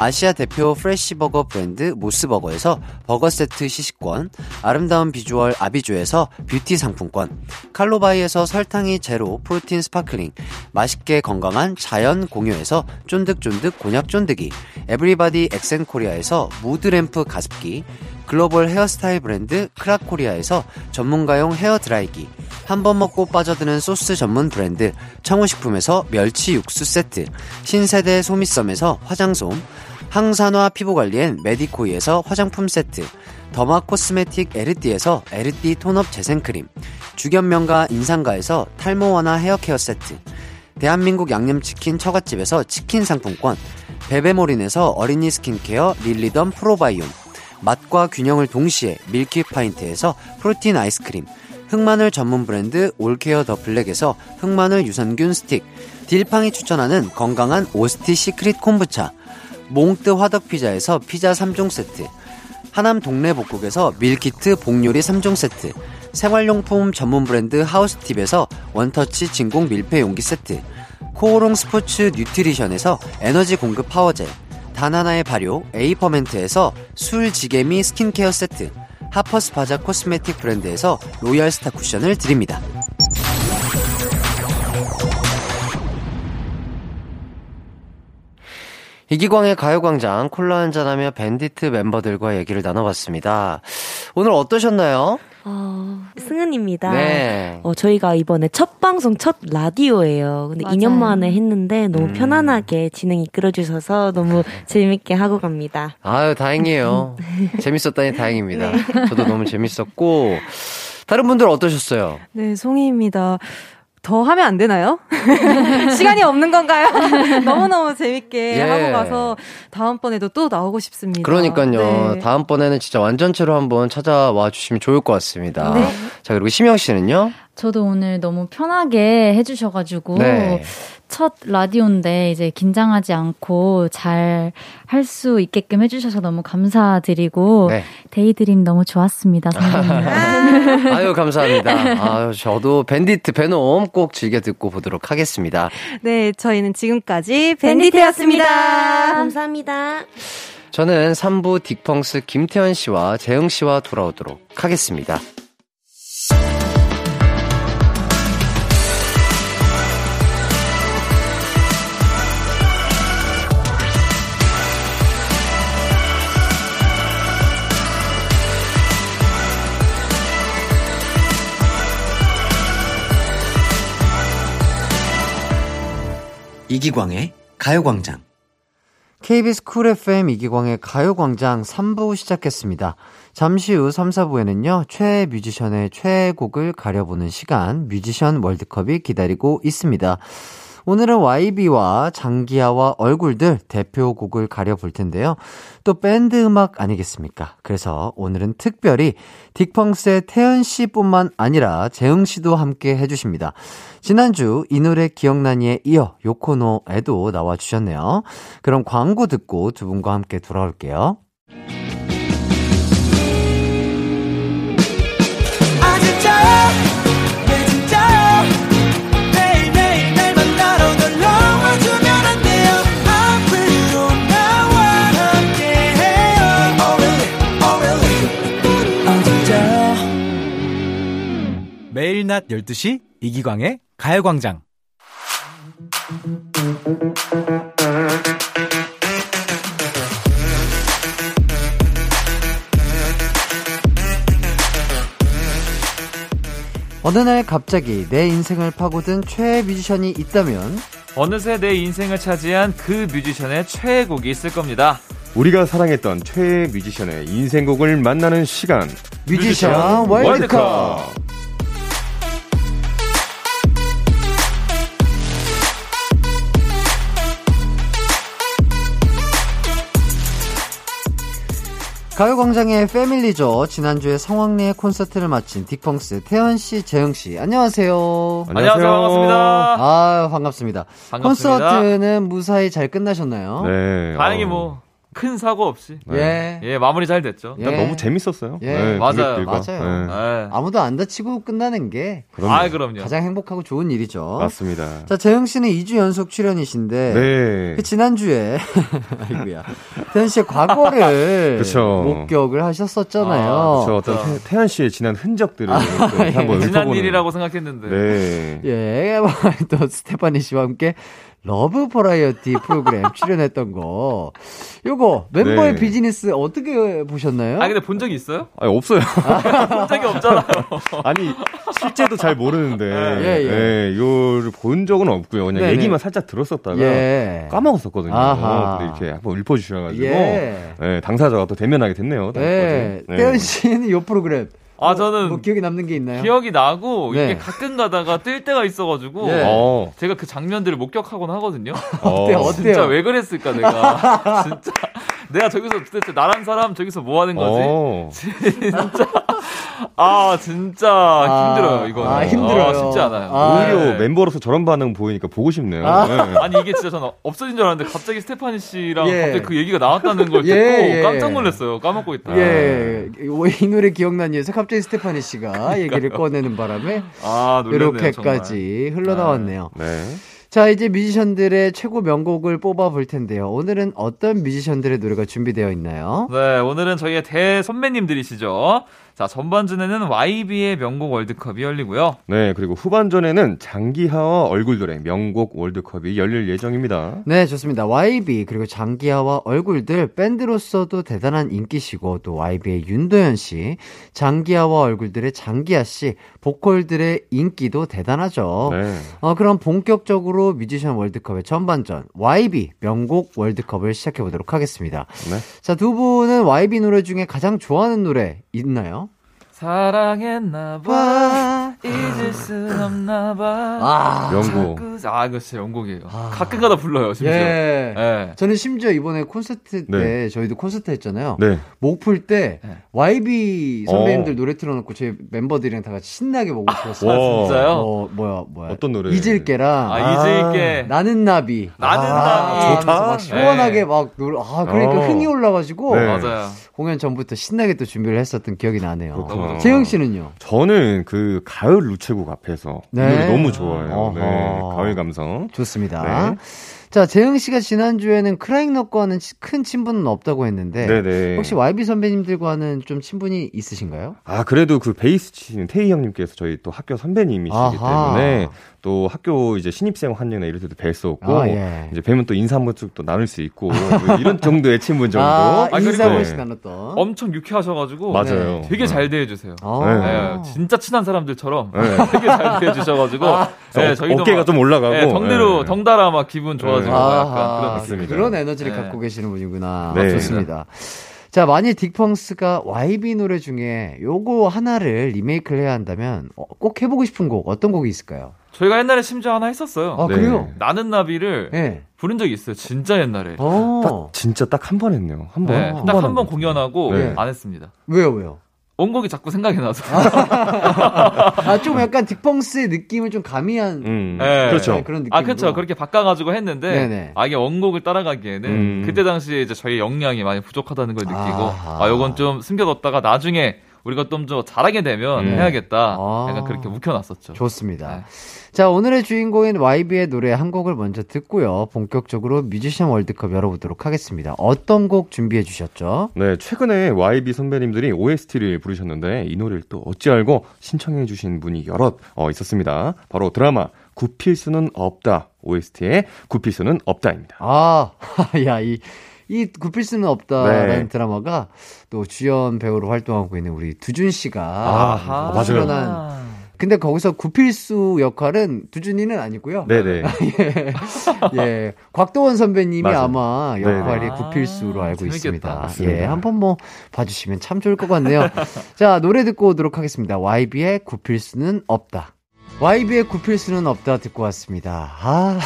아시아 대표 fresh버거 브랜드 모스버거에서 버거 세트 시식권, 아름다운 비주얼 아비주에서 뷰티 상품권, 칼로바이에서 설탕이 제로 프로틴 sparkling, 맛있게 건강한 자연 공유에서 쫀득쫀득 곤약 쫀득이, 에브리바디 엑센코리아에서 mood lamp 가습기, 글로벌 헤어스타일 브랜드 크라코리아에서 전문가용 헤어 드라이기, 한 번 먹고 빠져드는 소스 전문 브랜드 청우식품에서 멸치 육수 세트, 신세대 소미썸에서 화장솜, 항산화 피부관리엔 메디코이에서 화장품 세트, 더마 코스메틱 에르띠에서 에르띠 톤업 재생크림, 죽염명가 인산가에서 탈모 완화 헤어케어 세트, 대한민국 양념치킨 처갓집에서 치킨 상품권, 베베모린에서 어린이 스킨케어 릴리덤 프로바이옴, 맛과 균형을 동시에 밀키 파인트에서 프로틴 아이스크림, 흑마늘 전문 브랜드 올케어 더 블랙에서 흑마늘 유산균 스틱, 딜팡이 추천하는 건강한 오스티 시크릿 콤부차, 몽뜨 화덕피자에서 피자 3종 세트, 하남 동네 복국에서 밀키트 복요리 3종 세트, 생활용품 전문 브랜드 하우스팁에서 원터치 진공 밀폐 용기 세트, 코오롱 스포츠 뉴트리션에서 에너지 공급 파워젤, 다나나의 발효 에이퍼멘트에서 술 지게미 스킨케어 세트, 하퍼스 바자 코스메틱 브랜드에서 로얄 스타 쿠션을 드립니다. 이기광의 가요광장 콜라 한잔하며 밴디트 멤버들과 얘기를 나눠봤습니다. 오늘 어떠셨나요? 어, 승은입니다. 네. 어, 저희가 이번에 첫 방송, 첫 라디오예요. 근데 맞아요. 2년 만에 했는데 너무 음. 편안하게 진행 이끌어주셔서 너무 재밌게 하고 갑니다. 아유, 다행이에요. <laughs> 재밌었다니 다행입니다. 네. 저도 너무 재밌었고, 다른 분들 어떠셨어요? 네, 송이입니다. 더 하면 안 되나요? <laughs> 시간이 없는 건가요? <laughs> 너무너무 재밌게 예. 하고 가서 다음번에도 또 나오고 싶습니다. 그러니까요. 네. 다음번에는 진짜 완전체로 한번 찾아와 주시면 좋을 것 같습니다. 네. 자, 그리고 시명 씨는요? 저도 오늘 너무 편하게 해주셔가지고 네. 첫 라디오인데 이제 긴장하지 않고 잘 할 수 있게끔 해주셔서 너무 감사드리고 네. 데이드림 너무 좋았습니다 선배님. <laughs> 아유 감사합니다. 아유 저도 밴디트 베놈 꼭 즐겨 듣고 보도록 하겠습니다. 네 저희는 지금까지 밴디트였습니다. 감사합니다. 저는 3부 딕펑스 김태현 씨와 재영 씨와 돌아오도록 하겠습니다. 이기광의 가요광장. KBS 쿨 FM 이기광의 가요광장 3부 시작했습니다. 잠시 후 3, 4부에는요, 최애 뮤지션의 최애곡을 가려보는 시간, 뮤지션 월드컵이 기다리고 있습니다. 오늘은 YB와 장기하와 얼굴들 대표곡을 가려볼 텐데요. 또 밴드 음악 아니겠습니까? 그래서 오늘은 특별히 딕펑스의 태현 씨뿐만 아니라 재흥 씨도 함께 해주십니다. 지난주 이 노래 기억나니에 이어 요코노에도 나와주셨네요. 그럼 광고 듣고 두 분과 함께 돌아올게요. 낮 12시 이기광의 가요광장. 어느 날 갑자기 내 인생을 파고든 최애 뮤지션이 있다면 어느새 내 인생을 차지한 그 뮤지션의 최애곡이 있을 겁니다. 우리가 사랑했던 최애 뮤지션의 인생곡을 만나는 시간. 뮤지션, 뮤지션 월드컵. 월드컵. 가요광장의 패밀리죠. 지난주에 성황리에 콘서트를 마친 딕펑스 태연 씨, 재영 씨, 안녕하세요. 안녕하세요. 반갑습니다. 아 반갑습니다. 반갑습니다. 콘서트는 무사히 잘 끝나셨나요? 네. 다행히 뭐. 큰 사고 없이 네. 예, 예 마무리 잘 됐죠. 예. 너무 재밌었어요. 예, 네, 맞아요, 맞아요. 네. 아무도 안 다치고 끝나는 게 그럼요. 아, 그럼요. 가장 행복하고 좋은 일이죠. 맞습니다. 자, 재영 씨는 2주 연속 출연이신데 네. 그 지난 주에 <laughs> 아이고야 태연 씨의 과거를 <laughs> 그쵸. 목격을 하셨었잖아요. 아, 그렇죠. 어떤 태, 태연 씨의 지난 흔적들을 아, 한번 지난 일이라고 생각했는데. 네. 예, <laughs> 또 스테파니 씨와 함께 러브 버라이어티 프로그램 <laughs> 출연했던 거. 요거 멤버의 네. 비즈니스 어떻게 보셨나요? 아 근데 본 적이 있어요? 아니 없어요. <laughs> 본 적이 없잖아요. <laughs> 아니 실제도 잘 모르는데 예, 예. 예, 요를 본 적은 없고요. 그냥 네네. 얘기만 살짝 들었었다가 예. 까먹었었거든요. 아하. 근데 이렇게 한번 읊어주셔가지고 예. 예, 당사자가 또 대면하게 됐네요. 네. 태현 씨는 요 프로그램 아 저는 뭐 기억에 남는 게 있나요? 기억이 나고 네. 이게 가끔 가다가 뜰 때가 있어가지고 네. 어. 제가 그 장면들을 목격하곤 하거든요. <laughs> 어때요? 어때요? 진짜 왜 그랬을까 내가 <laughs> 진짜 내가 저기서 도대체 나란 사람 저기서 뭐 하는 거지? 어. <laughs> 진짜 아 진짜 아, 힘들어요 이거. 아 힘들어요. 아, 쉽지 않아요. 아, 오히려 네. 멤버로서 저런 반응 보이니까 보고 싶네요. 아. 네. <laughs> 아니 이게 진짜 저는 없어진 줄 알았는데 갑자기 스테파니 씨랑 예. 갑자기 그 얘기가 나왔다는 걸 듣고 예, 예. 깜짝 놀랐어요. 까먹고 있다. 예, 이 노래 기억난 이유에서 갑자기 스테파니 씨가 얘기를 꺼내는 바람에 아, 이렇게까지 흘러나왔네요. 네. 자, 이제 뮤지션들의 최고 명곡을 뽑아볼 텐데요. 오늘은 어떤 뮤지션들의 노래가 준비되어 있나요? 네, 오늘은 저희의 대선배님들이시죠. 자, 전반전에는 YB의 명곡 월드컵이 열리고요. 네, 그리고 후반전에는 장기하와 얼굴들의 명곡 월드컵이 열릴 예정입니다. 네, 좋습니다. YB 그리고 장기하와 얼굴들 밴드로서도 대단한 인기시고 또 YB의 윤도현 씨, 장기하와 얼굴들의 장기하 씨, 보컬들의 인기도 대단하죠. 네. 어, 그럼 본격적으로 뮤지션 월드컵의 전반전 YB 명곡 월드컵을 시작해 보도록 하겠습니다. 네. 자, 두 분은 YB 노래 중에 가장 좋아하는 노래 있나요? 사랑했나 봐 잊을 순 없나 봐 아 명곡 아 이거 진짜 명곡이에요 아. 가끔가다 불러요 심지어 예. 예. 저는 심지어 이번에 콘서트 때 네. 저희도 콘서트 했잖아요 네. 목풀 때 네. YB 선배님들 어. 노래 틀어놓고 저희 멤버들이랑 다 같이 신나게 먹고 싶었어요 아, 진짜요? 어, 뭐야 뭐야 어떤 노래 잊을게랑 아, 잊을게 나는 나비 나는 아, 나비 좋다 막 시원하게 네. 막 노래 아 그러니까 어. 흥이 올라가지고 네. 맞아요 공연 전부터 신나게 또 준비를 했었던 기억이 나네요 재영 씨는요? 저는 그 가을 루체국 앞에서 네. 너무 좋아요. 네, 가을 감성. 좋습니다. 네. 자, 재영 씨가 지난 주에는 크라잉넛과는 큰 친분은 없다고 했는데 네네. 혹시 YB 선배님들과는 좀 친분이 있으신가요? 아, 그래도 그 베이스 치는 태희 형님께서 저희 또 학교 선배님이시기 아하. 때문에 또 학교 이제 신입생 환영이나 이럴 때도 뵀었고 아, 예. 이제 뵈면 또 인사 한 번씩 또 나눌 수 있고 뭐 이런 정도의 친분 정도. 아, 인사 한 번씩 나눴던. 엄청 유쾌하셔가지고 맞아요. 네. 되게 잘 대해주세요. 아. 네. 진짜 친한 사람들처럼 네. <laughs> 되게 잘 대해주셔가지고 아. 네, 저희도 어깨가 막, 좀 올라가고 네, 덩대로 덩달아 막 기분 좋아지고 약간 그런 그런 에너지를 갖고 계시는 분이구나. 네. 좋습니다. 자, 만일 딕펑스가 YB 노래 중에 요거 하나를 리메이크를 해야 한다면 어, 꼭 해보고 싶은 곡 어떤 곡이 있을까요? 저희가 옛날에 심지어 하나 했었어요. 아, 네. 그래요? 나는 나비를 네. 부른 적이 있어요. 진짜 옛날에. 어. 딱, 진짜 딱 한 번 했네요. 한 번. 네, 딱한 번 공연하고 네. 안 했습니다. 왜요, 왜요? 원곡이 자꾸 생각이 나서. <laughs> 아, 좀 약간 딕펑스의 느낌을 좀 가미한. 음, 네. 그렇죠. 네, 그런 느낌. 아, 그렇죠. 그렇게 바꿔가지고 했는데. 네네. 아, 이게 원곡을 따라가기에는 음. 그때 당시에 이제 저희 역량이 많이 부족하다는 걸 느끼고. 아, 아 요건 좀 숨겨뒀다가 나중에 우리가 좀 더 잘하게 되면 음. 해야겠다. 아. 약간 그렇게 묵혀놨었죠. 좋습니다. 네. 자, 오늘의 주인공인 YB의 노래 한 곡을 먼저 듣고요. 본격적으로 뮤지션 월드컵 열어보도록 하겠습니다. 어떤 곡 준비해 주셨죠? 네, 최근에 YB 선배님들이 OST를 부르셨는데 이 노래를 또 어찌 알고 신청해 주신 분이 여럿 어, 있었습니다. 바로 드라마 굽힐 수는 없다 OST의 굽힐 수는 없다입니다. 아, <laughs> 야, 이, 이 굽힐 수는 없다라는 네. 드라마가 또 주연 배우로 활동하고 있는 우리 두준 씨가 아하. 맞아요. 근데 거기서 구필수 역할은 두준이는 아니고요. 네네. <laughs> 예. 예. 곽도원 선배님이 맞아. 아마 역할이 네네. 구필수로 알고 재밌겠다. 있습니다. 예. 한번 뭐 봐주시면 참 좋을 것 같네요. <laughs> 자, 노래 듣고 오도록 하겠습니다. YB의 구필수는 없다. YB의 구필수는 없다 듣고 왔습니다. 아.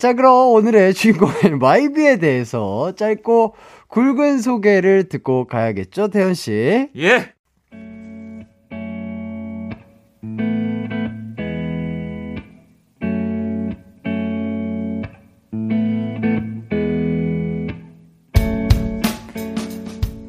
자, 그럼 오늘의 주인공인 YB에 대해서 짧고 굵은 소개를 듣고 가야겠죠, 태현 씨? 예.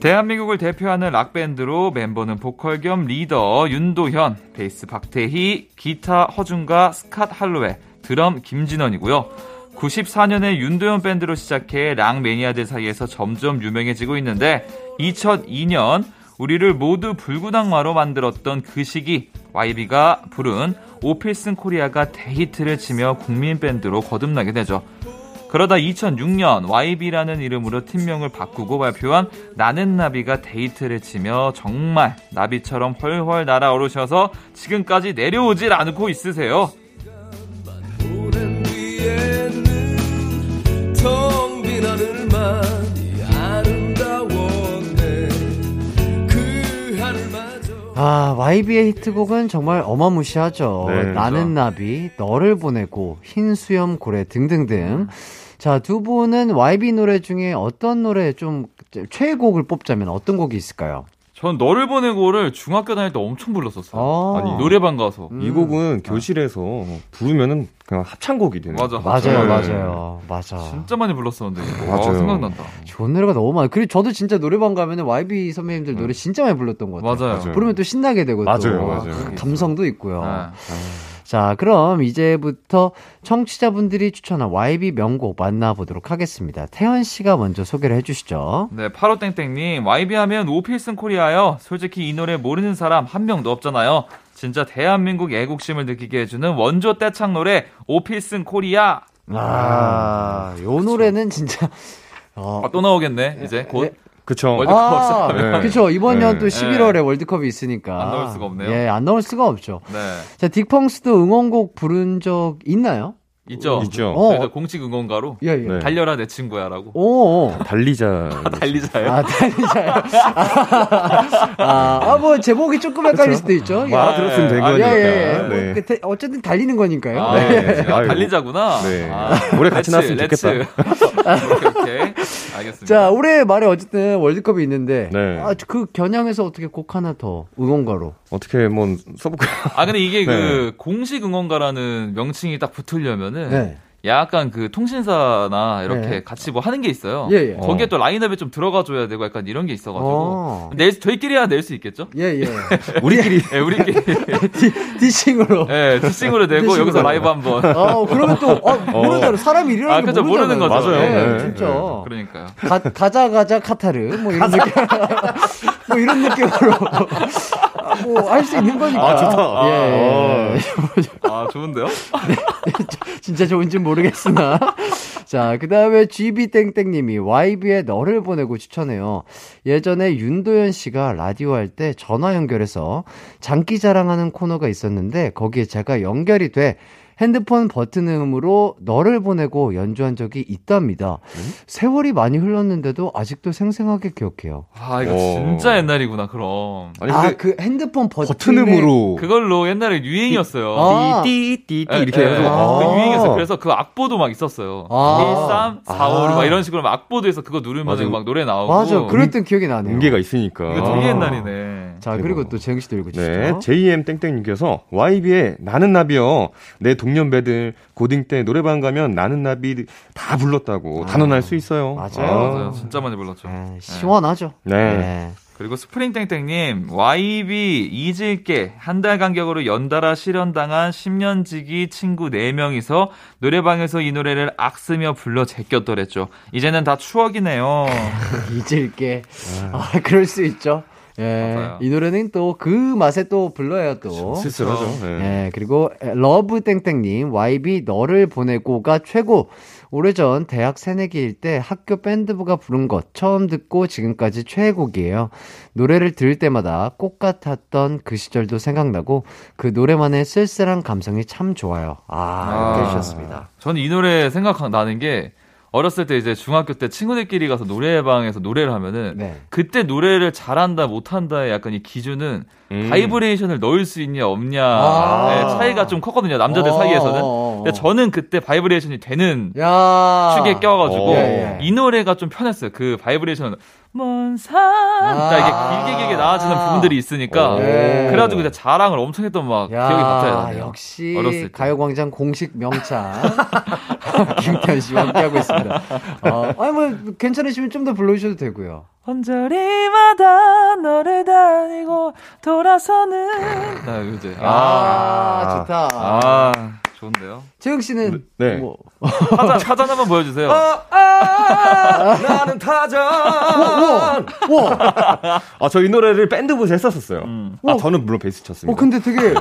대한민국을 대표하는 락밴드로 멤버는 보컬 겸 리더 윤도현, 베이스 박태희, 기타 허준과 스캇 할로웨, 드럼 김진원이고요. 94년에 윤도현 밴드로 시작해 락 매니아들 사이에서 점점 유명해지고 있는데 2002년 우리를 모두 불구당마로 만들었던 그 시기 YB가 부른 오필슨 코리아가 대히트를 치며 국민 밴드로 거듭나게 되죠. 그러다 2006년 YB라는 이름으로 팀명을 바꾸고 발표한 나는 나비가 데이트를 치며 정말 나비처럼 훨훨 날아오르셔서 지금까지 내려오질 않고 있으세요. 아, YB의 히트곡은 정말 어마무시하죠. 네, 나는 나비, 너를 보내고, 흰 수염 고래 등등등. 자, 두 분은 YB 노래 중에 어떤 노래 좀 최애곡을 뽑자면 어떤 곡이 있을까요? 전 너를 보내고를 중학교 다닐 때 엄청 불렀었어요. 아~ 니 노래방 가서. 음. 이 곡은 교실에서 부르면은 그냥 합창곡이 되는. 맞아, 맞아요, 네. 맞아요, 맞아. 진짜 많이 불렀었는데. 맞아요. 아, 생각난다. 좋은 노래가 너무 많아. 그리고 저도 진짜 노래방 가면은 YB 선배님들 노래 음. 진짜 많이 불렀던 것 같아요. 맞아요. 부르면 또 신나게 되고 맞아요, 또 맞아요. 감성도 있고요. 네. 네. 자, 그럼 이제부터 청취자분들이 추천한 YB 명곡 만나보도록 하겠습니다. 태현 씨가 먼저 소개를 해주시죠. 네, 85땡땡님, YB 하면 오필슨 코리아요. 솔직히 이 노래 모르는 사람 한 명도 없잖아요. 진짜 대한민국 애국심을 느끼게 해주는 원조 떼창 노래 오필슨 코리아. 아, 요 노래는 진짜. 어. 아, 또 나오겠네, 이제 곧. 예, 그쵸. 월드컵 아, 네. 그쵸. 이번 네. 년또 11월에 네. 월드컵이 있으니까. 안 나올 수가 없네요. 예, 안 나올 수가 없죠. 네. 자, 딕펑스도 응원곡 부른 적 있나요? 있죠. 있죠. 어. 공식 응원가로 예, 예. 네. 달려라 내 친구야라고. 오. 달리자. <laughs> 아, 달리자요. 아, 달리자요. 아, 아, 뭐 제목이 조금 헷갈릴 수도 있죠. 뭐 알아들었으면 된 거니까. 예, 예, 예. 네. 뭐, 그, 어쨌든 달리는 거니까요. 아, 네. 아, 달리자구나. 네. 아, 올해 같이 나왔으면 좋겠다. 오케이, 오케이. 알겠습니다. 자, 올해 말에 어쨌든 월드컵이 있는데 네. 아, 그 겨냥해서 어떻게 곡 하나 더 응원가로 어떻게 뭐 써볼까요? <laughs> 아 근데 이게 네. 그 공식 응원가라는 명칭이 딱 붙으려면은 네. 약간 그 통신사나 이렇게 네. 같이 뭐 하는 게 있어요. 예, 예. 거기에 어. 또 라인업에 좀 들어가줘야 되고 약간 이런 게 있어가지고 어. 낼 저희끼리야 낼 수 있겠죠? 예 예. <laughs> 우리끼리. 네, 우리끼리. <laughs> 디싱으로. 네, 디싱으로 되고. 여기서 라이브 한번. 어 그러면 또 어, 모르잖아. 사람이 이러는 아, 그죠 모르는 거죠. 맞아요. 네, 네, 진짜. 네. 그러니까요. 가, 가자 가자 카타르 뭐 이런 느낌. 뭐 이런 느낌으로. 뭐 할 수 있는 거니까. 아, 좋다. 예. 아, 좋은데요? 네, <laughs> 진짜 좋은지 모르겠으나. 자, 그 다음에 GB땡땡님이 YB의 너를 보내고 추천해요. 예전에 윤도현 씨가 라디오 할 때 전화 연결해서 장기 자랑하는 코너가 있었는데 거기에 제가 연결이 돼 핸드폰 버튼 음으로 너를 보내고 연주한 적이 있답니다. 음? 세월이 많이 흘렀는데도 아직도 생생하게 기억해요. 아, 이거 오. 진짜 옛날이구나, 그럼. 아니, 아, 그 핸드폰 버튼 음으로. 그걸로 옛날에 유행이었어요. 아. 띠, 띠, 띠, 이렇게 해서. 아. 그 유행이었어요. 그래서 그 악보도 막 있었어요. 아. 1, 3, 4, 5, 막 이런 식으로 막 악보도에서 그거 누르면 막 노래 나오고. 맞아. 그랬던 기억이 나네요. 음계가 있으니까. 이거 되게 옛날이네. 자, 그리고 또 재영 씨도 읽어주시죠. 네. JM 땡땡님께서 YB의 나는 나비요. 내 동년배들 고딩 때 노래방 가면 나는 나비 다 불렀다고 아, 단언할 수 있어요. 맞아요. 아, 맞아요. 진짜 많이 불렀죠. 네, 시원하죠. 네. 네. 그리고 스프링땡땡님, YB 잊을게 한 달 간격으로 연달아 실현당한 10년지기 친구 4명이서 노래방에서 이 노래를 악쓰며 불러 제꼈더랬죠. 이제는 다 추억이네요. <laughs> 잊을게. 아, 그럴 수 있죠. 예. 맞아요. 이 노래는 또 그 맛에 또 불러요, 또. 쓸쓸하죠. 예. 예. 그리고 러브 땡땡님, YB 너를 보내고가 최고. 오래전 대학 새내기일 때 학교 밴드부가 부른 것 처음 듣고 지금까지 최애곡이에요. 노래를 들을 때마다 꽃 같았던 그 시절도 생각나고 그 노래만의 쓸쓸한 감성이 참 좋아요. 아, 이렇게 아, 주셨습니다. 저는 이 노래 생각나는 게 어렸을 때 이제 중학교 때 친구들끼리 가서 노래방에서 노래를 하면은 네. 그때 노래를 잘한다 못한다의 약간 이 기준은 음. 바이브레이션을 넣을 수 있냐 없냐의 아~ 차이가 좀 컸거든요 남자들 어~ 사이에서는. 근데 저는 그때 바이브레이션이 되는 야~ 축에 껴가지고 어~ 예, 예. 이 노래가 좀 편했어요. 그 바이브레이션 먼 산, 아~ 이게 길게 길게 나와지는 부분들이 있으니까 네. 그래가지고 이제 자랑을 엄청 했던 막 기억이 같아요. 역시 가요광장 공식 명창 <laughs> 김태현 씨와 함께하고 있습니다. 어, 아니 뭐 괜찮으시면 좀 더 불러주셔도 되고요. 언저리마다 너를 다니고 돌아서는 아, 이제 아, 아, 좋다. 아. 좋은데요? 재영 씨는 네. 뭐 타잔 타잔 한번 보여주세요. 아, 아, 나는 타잔. 와, 아, 저 이 노래를 밴드부에서 했었었어요. 음. 아, 저는 물론 베이스 쳤습니다. 어, 근데 되게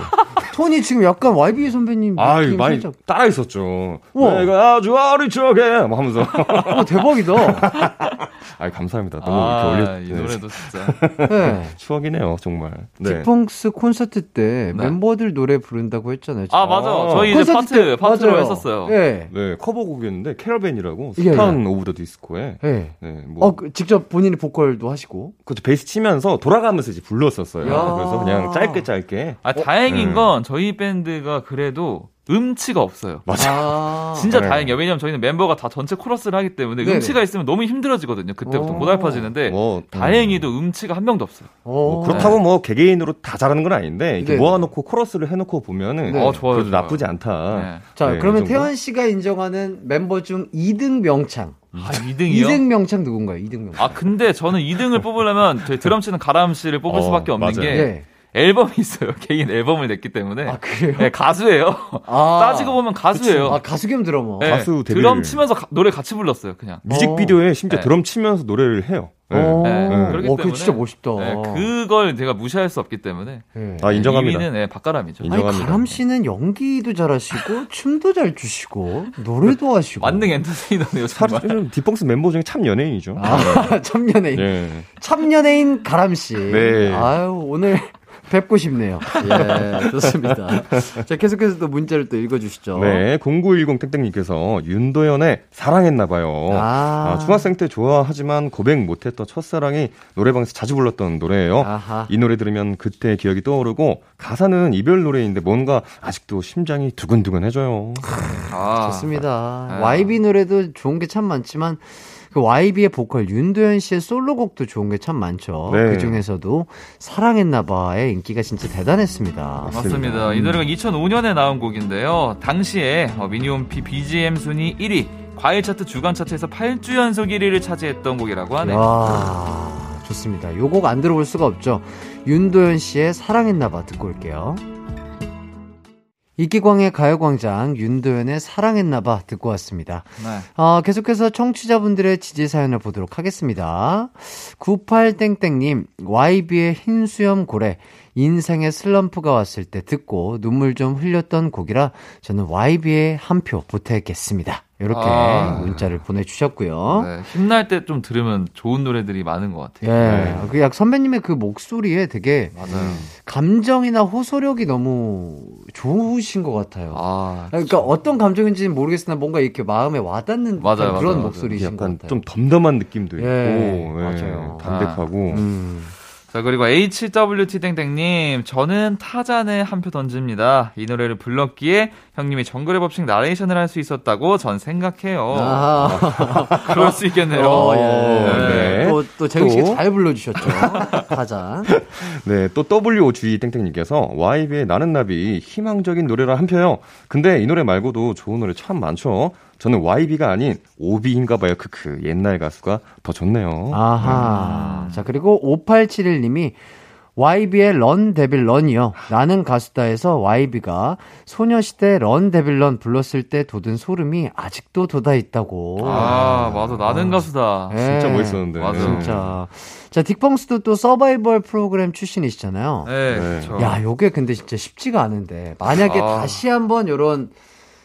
톤이 지금 약간 YB 선배님 아, 많이 살짝... 따라 있었죠. 와. 내가 아주 적에 뭐 하면서. 어, 대박이다. <laughs> 아, 감사합니다. 너무 아, 이렇게 올려. 이 노래도 진짜. 네. 추억이네요, 정말. 네. 지펑스 콘서트 때 네. 멤버들 노래 부른다고 했잖아요. 아, 맞아. 저희 이제 파트, 파트 로 맞아요. 했었어요. 네. 네, 커버곡이었는데, 캐러밴이라고, 술탄 예, 오브 더 디스코에. 네. 네 뭐. 어, 그, 직접 본인이 보컬도 하시고. 그것도 베이스 치면서 돌아가면서 이제 불렀었어요. 야. 그래서 그냥 짧게 짧게. 아, 어? 다행인 네. 건 저희 밴드가 그래도 음치가 없어요. 맞아. 아~ 진짜 네. 다행이에요. 왜냐면 저희는 멤버가 다 전체 코러스를 하기 때문에 네네. 음치가 있으면 너무 힘들어지거든요. 그때부터 고달파지는데 뭐, 다행히도 음치가 한 명도 없어요. 뭐 그렇다고 네. 뭐 개개인으로 다 잘하는 건 아닌데 이렇게 모아놓고 코러스를 해놓고 보면은 네. 어, 좋아요, 그래도 좋아요. 나쁘지 않다. 네. 자, 네, 그러면 태원 씨가 인정하는 멤버 중 2등 명창. 아, 2등이요? 2등 명창 누군가요? 2등 명창. 아, 근데 저는 2등을 <laughs> 뽑으려면 저희 드럼 치는 가람 씨를 뽑을 어, 수밖에 없는 맞아요. 게 네. 앨범이 있어요. <laughs> 개인 앨범을 냈기 때문에. 아, 그래요? 네, 가수예요. 아, 따지고 보면 가수예요. 그치. 아, 가수 겸 드러머. 네, 가수 데뷔. 드럼 치면서 가, 노래 같이 불렀어요, 그냥. 뮤직비디오에 심지어 네. 드럼 치면서 노래를 해요. 네. 네. 네. 그렇기 어, 때문에 진짜 멋있다. 네, 그걸 제가 무시할 수 없기 때문에. 네. 아 인정합니다. 2위는 네, 박가람이죠. 인정합니다. 아니, 가람 씨는 연기도 잘하시고 춤도 잘 추시고 노래도 하시고. 만능 엔터테이너네요. 사실 디펑스 멤버 중에 참 연예인이죠. 아, <laughs> 참 연예인. 네. 참 연예인 가람 씨. 네. 아유 오늘 뵙고 싶네요. 예, 좋습니다. 자, 계속해서 또 문자를 또 읽어주시죠. 네, 0910 땡땡님께서 윤도현의 사랑했나봐요. 아. 아, 중학생 때 좋아하지만 고백 못했던 첫사랑이 노래방에서 자주 불렀던 노래예요. 아하. 이 노래 들으면 그때 기억이 떠오르고 가사는 이별 노래인데 뭔가 아직도 심장이 두근두근 해져요. 아, 좋습니다. 아. YB 노래도 좋은 게 참 많지만 그 YB의 보컬 윤도현 씨의 솔로곡도 좋은 게 참 많죠. 네. 그 중에서도 사랑했나봐의 인기가 진짜 대단했습니다. 맞습니다. 이 노래가 2005년에 나온 곡인데요. 당시에 어, 미니홈피 BGM 순위 1위, 과일 차트 주간 차트에서 8주 연속 1위를 차지했던 곡이라고 하네요. 와, 좋습니다. 요 곡 안 들어볼 수가 없죠. 윤도현 씨의 사랑했나봐 듣고 올게요. 이기광의 가요광장 윤도현의 사랑했나봐 듣고 왔습니다. 네. 어, 계속해서 청취자분들의 지지 사연을 보도록 하겠습니다. 98땡땡님, YB의 흰 수염 고래. 인생의 슬럼프가 왔을 때 듣고 눈물 좀 흘렸던 곡이라 저는 YB의 한 표 보태겠습니다. 이렇게 아, 문자를 보내주셨고요. 네, 힘날 때 좀 들으면 좋은 노래들이 많은 것 같아요. 예, 네. 그약 선배님의 그 목소리에 되게 맞아요. 감정이나 호소력이 너무 좋으신 것 같아요. 아, 그러니까 어떤 감정인지는 모르겠으나 뭔가 이렇게 마음에 와닿는 맞아요, 그런 맞아요, 목소리신 것 같아요. 좀 덤덤한 느낌도 있고, 예, 예, 맞아요. 담백하고. 아, 음. 자, 그리고 HWT땡땡님, 저는 타잔에 한 표 던집니다. 이 노래를 불렀기에 형님이 정글의 법칙 나레이션을 할 수 있었다고 전 생각해요. 아~ <laughs> 그럴 수 있겠네요. 어, 예. 네. 또, 또 재근 씨가 잘 불러주셨죠. 타잔. <laughs> 네, 또 WOG 땡땡님께서 YB의 나는 나비 희망적인 노래라 한 표요. 근데 이 노래 말고도 좋은 노래 참 많죠. 저는 YB가 아닌 OB인가 봐요. 크크. 옛날 가수가 더 좋네요. 아하. 음. 자, 그리고 5871님이 YB의 런 데빌 런이요. 나는 가수다에서 YB가 소녀시대 런 데빌 런 불렀을 때 돋은 소름이 아직도 돋아 있다고. 아, 맞아. 나는 아. 가수다. 네. 진짜 멋있었는데. 맞아. 진짜. 자, 딕펑스도 또 서바이벌 프로그램 출신이시잖아요. 네. 그렇죠. 야, 요게 근데 진짜 쉽지가 않은데. 만약에 아. 다시 한번 요런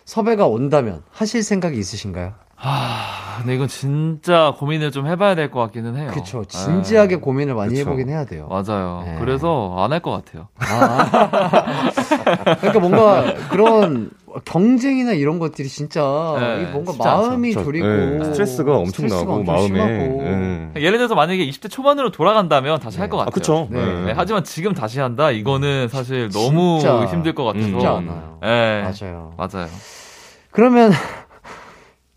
섭외가 온다면 하실 생각이 있으신가요? 아, 근데 이건 진짜 고민을 좀 해봐야 될 것 같기는 해요. 그렇죠. 진지하게 네. 고민을 많이 그쵸. 해보긴 해야 돼요. 맞아요. 네. 그래서 안 할 것 같아요. 아. 그러니까 뭔가 그런 경쟁이나 이런 것들이 진짜 네, 뭔가 마음이 졸이고 네, 스트레스가 엄청나고 마음에 네. 예를 들어서 만약에 20대 초반으로 돌아간다면 다시 할것 네. 같아요. 아, 그렇죠. 네. 하지만 지금 다시 한다 이거는 사실 너무 힘들 것 같아서. 쉽지 않아요. 네. 맞아요. 맞아요. 그러면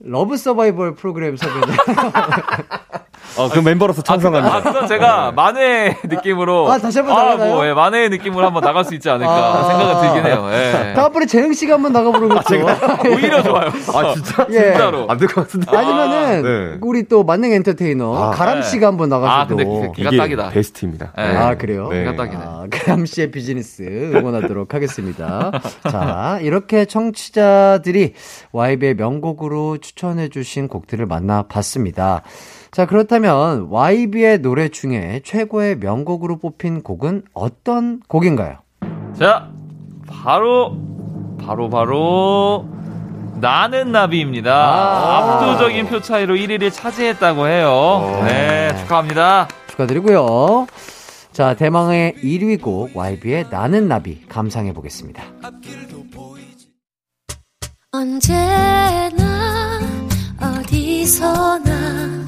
러브 서바이벌 프로그램 섭외는 <laughs> 어, 그 멤버로서 찬성합니다. 아, 그건 제가 만회 느낌으로. 아, 다시 한번 나가나요? 아, 뭐, 예, 만회 느낌으로 한번 나갈 수 있지 않을까 아~ 생각은 들긴 해요. 예. 다음번에 재영 씨가 한번 나가보는 것도. 아, <laughs> 오히려 좋아요. 아, 진짜? 예. 진짜로. 안 될 것 같은데. 아니면은, 네. 우리 또 만능 엔터테이너, 아, 가람 씨가 네. 한번 나가셔도. 아, 근데 기가 딱이다. 베스트입니다. 네. 아, 그래요? 네. 기가 딱이네. 아, 가람 씨의 비즈니스 응원하도록 하겠습니다. <laughs> 자, 이렇게 청취자들이 YB의 명곡으로 추천해주신 곡들을 만나봤습니다. 자, 그렇다면 YB의 노래 중에 최고의 명곡으로 뽑힌 곡은 어떤 곡인가요? 자, 바로 바로 바로 나는 나비입니다. 아~ 압도적인 표 차이로 1위를 차지했다고 해요. 어. 네, 축하합니다. 축하드리고요. 자, 대망의 1위 곡 YB의 나는 나비 감상해 보겠습니다. 언제나 어디서나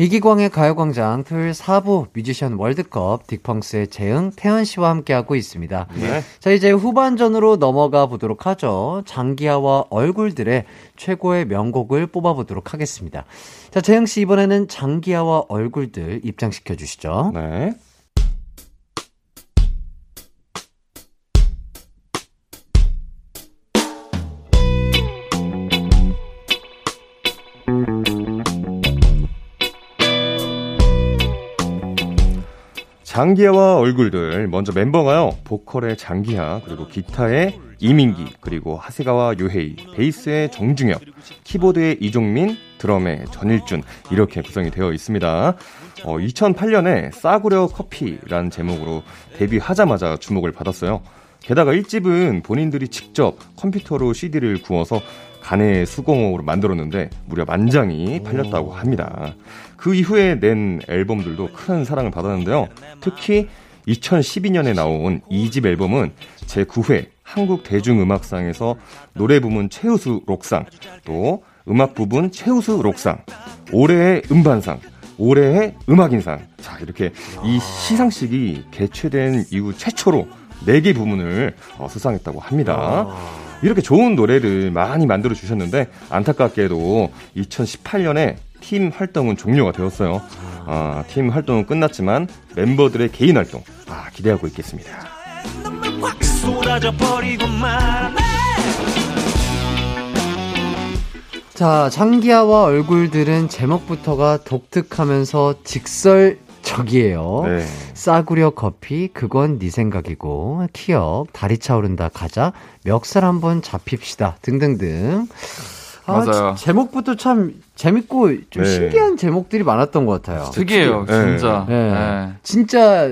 이기광의 가요광장 토요일 4부 뮤지션 월드컵 딕펑스의 재응, 태연 씨와 함께하고 있습니다. 네. 자, 이제 후반전으로 넘어가 보도록 하죠. 장기하와 얼굴들의 최고의 명곡을 뽑아보도록 하겠습니다. 자, 재영 씨 이번에는 장기하와 얼굴들 입장시켜 주시죠. 네. 장기하와 얼굴들 먼저 멤버가요 보컬의 장기하 그리고 기타의 이민기 그리고 하세가와 요헤이 베이스의 정중혁 키보드의 이종민 드럼의 전일준 이렇게 구성이 되어 있습니다. 어, 2008년에 싸구려 커피란 제목으로 데뷔하자마자 주목을 받았어요. 게다가 1집은 본인들이 직접 컴퓨터로 CD를 구워서 간의 수공으로 만들었는데 무려 만장이 팔렸다고 합니다. 그 이후에 낸 앨범들도 큰 사랑을 받았는데요. 특히 2012년에 나온 2집 앨범은 제9회 한국 대중음악상에서 노래 부문 최우수 록상, 또 음악 부분 최우수 록상, 올해의 음반상, 올해의 음악인상. 자, 이렇게 이 시상식이 개최된 이후 최초로 4개 부문을 어, 수상했다고 합니다. 이렇게 좋은 노래를 많이 만들어 주셨는데 안타깝게도 2018년에 팀 활동은 종료가 되었어요. 아, 팀 활동은 끝났지만 멤버들의 개인 활동 아, 기대하고 있겠습니다. 자, 장기하와 얼굴들은 제목부터가 독특하면서 직설 적이에요. 네. 싸구려 커피, 그건 네 생각이고, 키역, 다리 차오른다, 가자, 멱살 한번 잡힙시다, 등등등. 아, 맞아요. 제목부터 참 재밌고 좀 네. 신기한 제목들이 많았던 것 같아요. 특이해요, 진짜. 네. 네. 진짜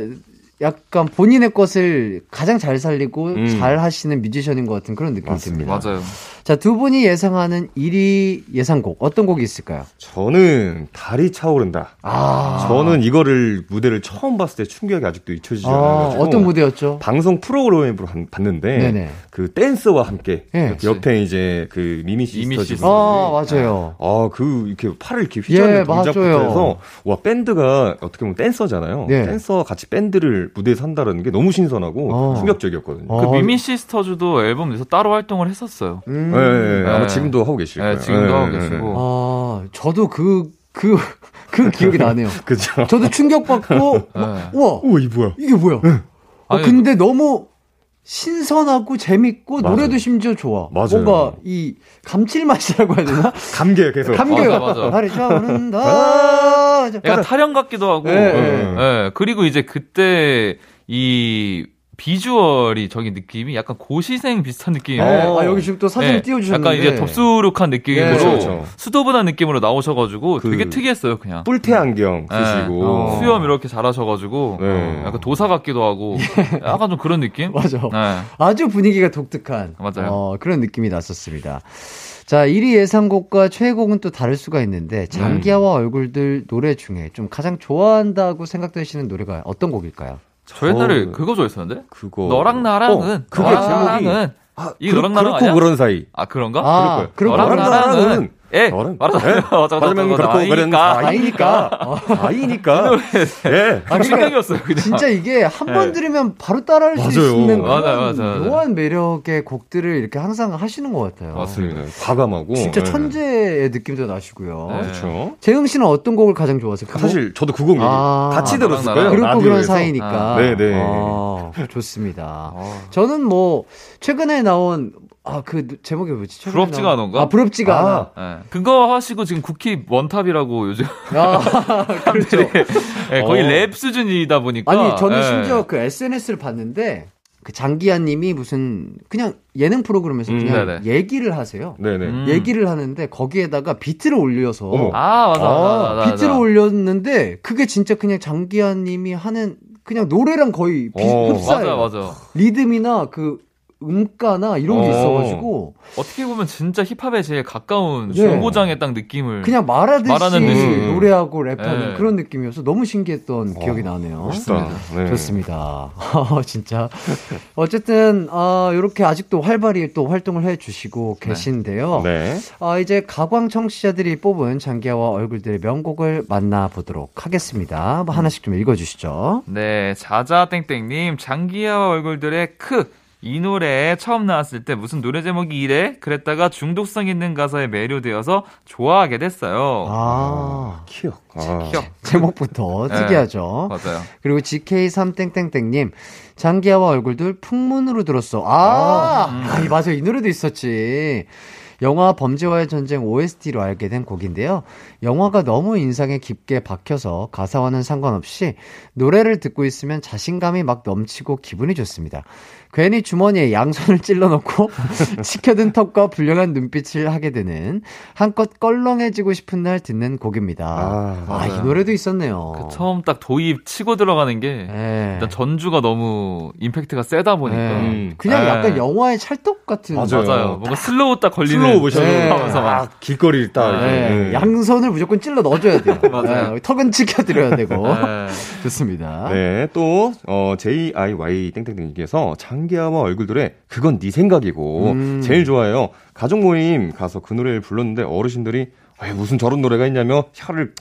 약간 본인의 것을 가장 잘 살리고 음. 잘 하시는 뮤지션인 것 같은 그런 느낌이 듭니다. 맞아요. 자, 두 분이 예상하는 1위 예상곡 어떤 곡이 있을까요? 저는 달이 차오른다. 아. 저는 이거를 무대를 처음 봤을 때 충격이 아직도 잊혀지지 않아요. 아, 어떤 무대였죠? 방송 프로그램으로 봤는데 네네. 그 댄스와 함께 네. 옆에 이제 그 미미 시스터즈 아, 맞아요. 아, 그 이렇게 팔을 이렇게 휘저는 예, 동작부터 해서 와 밴드가 어떻게 보면 댄서잖아요. 네. 댄서 같이 밴드를 무대에 산다는 게 너무 신선하고 어. 충격적이었거든요. 그 미미 시스터즈도 앨범 내서 따로 활동을 했었어요. 음. 네, 네, 네. 아마 지금도 하고 계실 네, 거예요. 지금도 하고 계시고. 아, 저도 그, 그, <laughs> 그 기억이 나네요. <laughs> 그죠. 저도 충격받고, <laughs> 막, 우와. 우와, 이 뭐야. 이게 뭐야. 어, 근데 너무 신선하고 재밌고 맞아. 노래도 심지어 좋아. 맞아요. 뭔가 이 감칠맛이라고 해야 되나? <laughs> 감기게 계속. 감기게 맞아, 맞아. <laughs> 아, 약간 타령 같기도 하고. 네, 네. 네. 그리고 이제 그때 이 비주얼이 저기 느낌이 약간 고시생 비슷한 느낌. 네. 아, 여기 지금 또 사진 네. 띄워주셨는데. 약간 이제 덥수룩한 느낌으로 네. 그렇죠. 수도분한 느낌으로 나오셔가지고 그 되게 특이했어요, 그냥. 뿔테 안경 네. 쓰시고 어. 수염 이렇게 잘하셔가지고 네. 약간 도사 같기도 하고 <laughs> 약간 좀 그런 느낌. 맞아. 네. 아주 분위기가 독특한. 맞아요. 어, 그런 느낌이 났었습니다. 자, 1위 예상곡과 최애곡은 또 다를 수가 있는데 장기하와 얼굴들 노래 중에 좀 가장 좋아한다고 생각되시는 노래가 어떤 곡일까요? 저 옛날에 그거 좋아했었는데? 그거. 너랑 나랑은. 어, 그게 제목이. 아, 이 그, 너랑 나랑 아니야? 그런 사이. 아, 그런가? 아, 그럴 거예요. 너랑 나랑은 예. 말하면 맞아면 그렇고 그런 아이니까 아이니까 <laughs> 예. 아, 생각이었어요. 그냥. 진짜 이게 한번 예. 들으면 바로 따라할 맞아요. 수 있는 맞아, 맞아, 맞아. 묘한 매력의 곡들을 이렇게 항상 하시는 것 같아요. 맞습니다. 과감하고 진짜 네. 천재의 느낌도 나시고요. 네. 그렇죠. 재흥 씨는 어떤 곡을 가장 좋아하세요? 그 사실 저도 그곡 아, 같이 들었을 거예요. 그렇고 그런 사이니까. 아. 네 네. 아, 좋습니다. 아. 저는 뭐 최근에 나온 아, 그 제목이 뭐지? 부럽지가 않은가? 아, 부럽지가 아, 않아. 네. 그거 하시고 지금 쿠키 원탑이라고 요즘. 아, <laughs> 그렇죠. 네, 거의 어. 랩 수준이다 보니까. 아니, 저는 네. 심지어 그 SNS를 봤는데 그 장기한 님이 무슨 그냥 예능 프로그램에서 음, 그냥 네네. 얘기를 하세요. 네네. 음. 얘기를 하는데 거기에다가 비트를 올려서 어머. 아, 맞아, 아, 맞아, 비트를 맞아. 올렸는데 그게 진짜 그냥 장기한 님이 하는 그냥 노래랑 거의 비, 어, 흡사해요. 맞아, 맞아. 리듬이나 그 음가나 이런 게 어. 있어가지고 어떻게 보면 진짜 힙합에 제일 가까운 중고장의 네. 딱 느낌을 그냥 말하듯이, 말하는 듯이 노래하고 랩하는 네. 그런 느낌이어서 너무 신기했던 어, 기억이 나네요. 멋있다. 네. 좋습니다. <laughs> 진짜 어쨌든 아 이렇게 아직도 활발히 또 활동을 해주시고 네. 계신데요. 네. 아 이제 가광 청취자들이 뽑은 장기하와 얼굴들의 명곡을 만나보도록 하겠습니다. 뭐 하나씩 좀 읽어주시죠. 네, 자자땡땡님 장기하와 얼굴들의 크 이 노래 처음 나왔을 때 무슨 노래 제목이 이래? 그랬다가 중독성 있는 가사에 매료되어서 좋아하게 됐어요. 아, 키역. 아. 키역. 제목부터 네, 특이하죠. 맞아요. 그리고 GK3땡땡땡님, 장기하와 얼굴들 풍문으로 들었어. 아, 아, 음. 아 맞아. 이 노래도 있었지. 영화 범죄와의 전쟁 OST로 알게 된 곡인데요. 영화가 너무 인상에 깊게 박혀서 가사와는 상관없이 노래를 듣고 있으면 자신감이 막 넘치고 기분이 좋습니다. 괜히 주머니에 양손을 찔러놓고 <laughs> 치켜든 턱과 불량한 눈빛을 하게 되는 한껏 껄렁해지고 싶은 날 듣는 곡입니다. 아, 아, 이 노래도 있었네요. 그 처음 딱 도입 치고 들어가는 게 네. 일단 전주가 너무 임팩트가 세다 보니까 네. 그냥 네. 약간 영화의 찰떡 같은 맞아요. 맞아요. 뭔가 슬로우 딱 걸리는 슬로우 모션 네. 하면서 막 길거리를 딱 네. 양손을 무조건 찔러 넣어줘야 돼요. <laughs> 맞아요. 턱은 치켜드려야 되고 <laughs> 좋습니다. 네, 또 어, JIY 땡땡땡님께서 장기하와 얼굴들의 그건 네 생각이고 음. 제일 좋아해요. 가족 모임 가서 그 노래를 불렀는데 어르신들이 무슨 저런 노래가 있냐며 혀를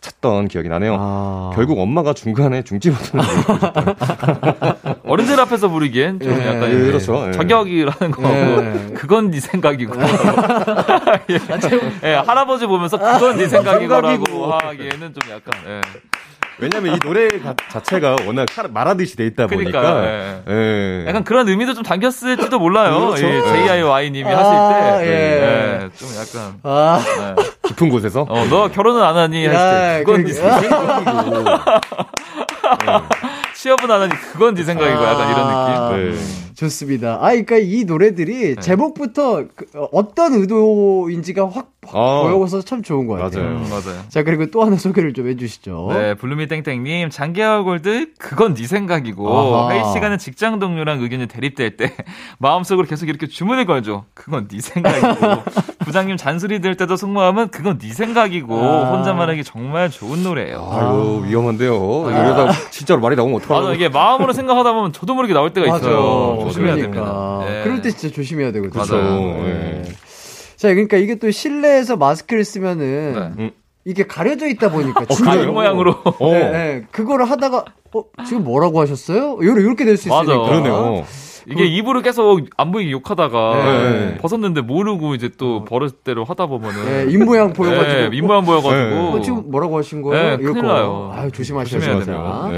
찾던 기억이 나네요. 아. 결국 엄마가 중간에 중지 버튼을 <laughs> 어른들 앞에서 부르기엔 좀 예, 약간 예, 그렇죠. 예. 저격이라는 거고 예. 그건 네 생각이고 예. <laughs> 예, 할아버지 보면서 그건 네 생각이고라고 하기에는 좀 약간 예. 왜냐면 이 노래 자체가 워낙 말하듯이 돼 있다 보니까. 그러니까, 예. 예. 약간 그런 의미도 좀 담겼을지도 몰라요. 그렇죠. 예, JIY님이 아, 하실 때. 예. 예. 좀 약간. 아. 예. 깊은 곳에서. 어, 너 결혼은 안 하니? 할 때. 그건 네 생각이고. <laughs> 취업은 안 하니 그건 네 생각이고 약간 이런 느낌. 네. 좋습니다. 아, 그러니까 이 노래들이 네. 제목부터 그, 어떤 의도인지가 확 아. 보여서 참 좋은 것 같아요. 맞아요. 음, 맞아요. 자, 그리고 또 하나 소개를 좀 해주시죠. 네, 블루미 땡땡님, 장기하 골드, 그건 네 생각이고, 아하. 회의 시간에 직장 동료랑 의견이 대립될 때, <laughs> 마음속으로 계속 이렇게 주문을 걸죠. 그건 네 생각이고, <laughs> 부장님 잔소리 들 때도 속마음은 그건 네 생각이고, 아. 혼자만 하기 정말 좋은 노래예요. 아유, 위험한데요. 아. 이러다 진짜로 말이 나오면 어떡하나. 아, 이게 마음으로 생각하다 보면 저도 모르게 나올 때가 있어요. 조심해야 그러니까. 됩니다. 네. 그럴 때 진짜 조심해야 되거든요. 맞아요. 네. 네. 자, 그러니까 이게 또 실내에서 마스크를 쓰면은 네. 음. 이게 가려져 있다 보니까 어, 그 모양으로 어. 네, 네, 그거를 하다가 어 지금 뭐라고 하셨어요? 이렇게 될 수 있으니까. 맞아. 그러네요. 이게 그... 입으로 계속 안 보이게 욕하다가 네. 벗었는데 모르고 이제 또 어. 버릇대로 하다 보면은 네, 입 모양 보여가지고 네, 입 모양 보여가지고 네. 어, 지금 뭐라고 하신 거예요? 네, 큰일 나요. 아 조심하셔야 됩니다.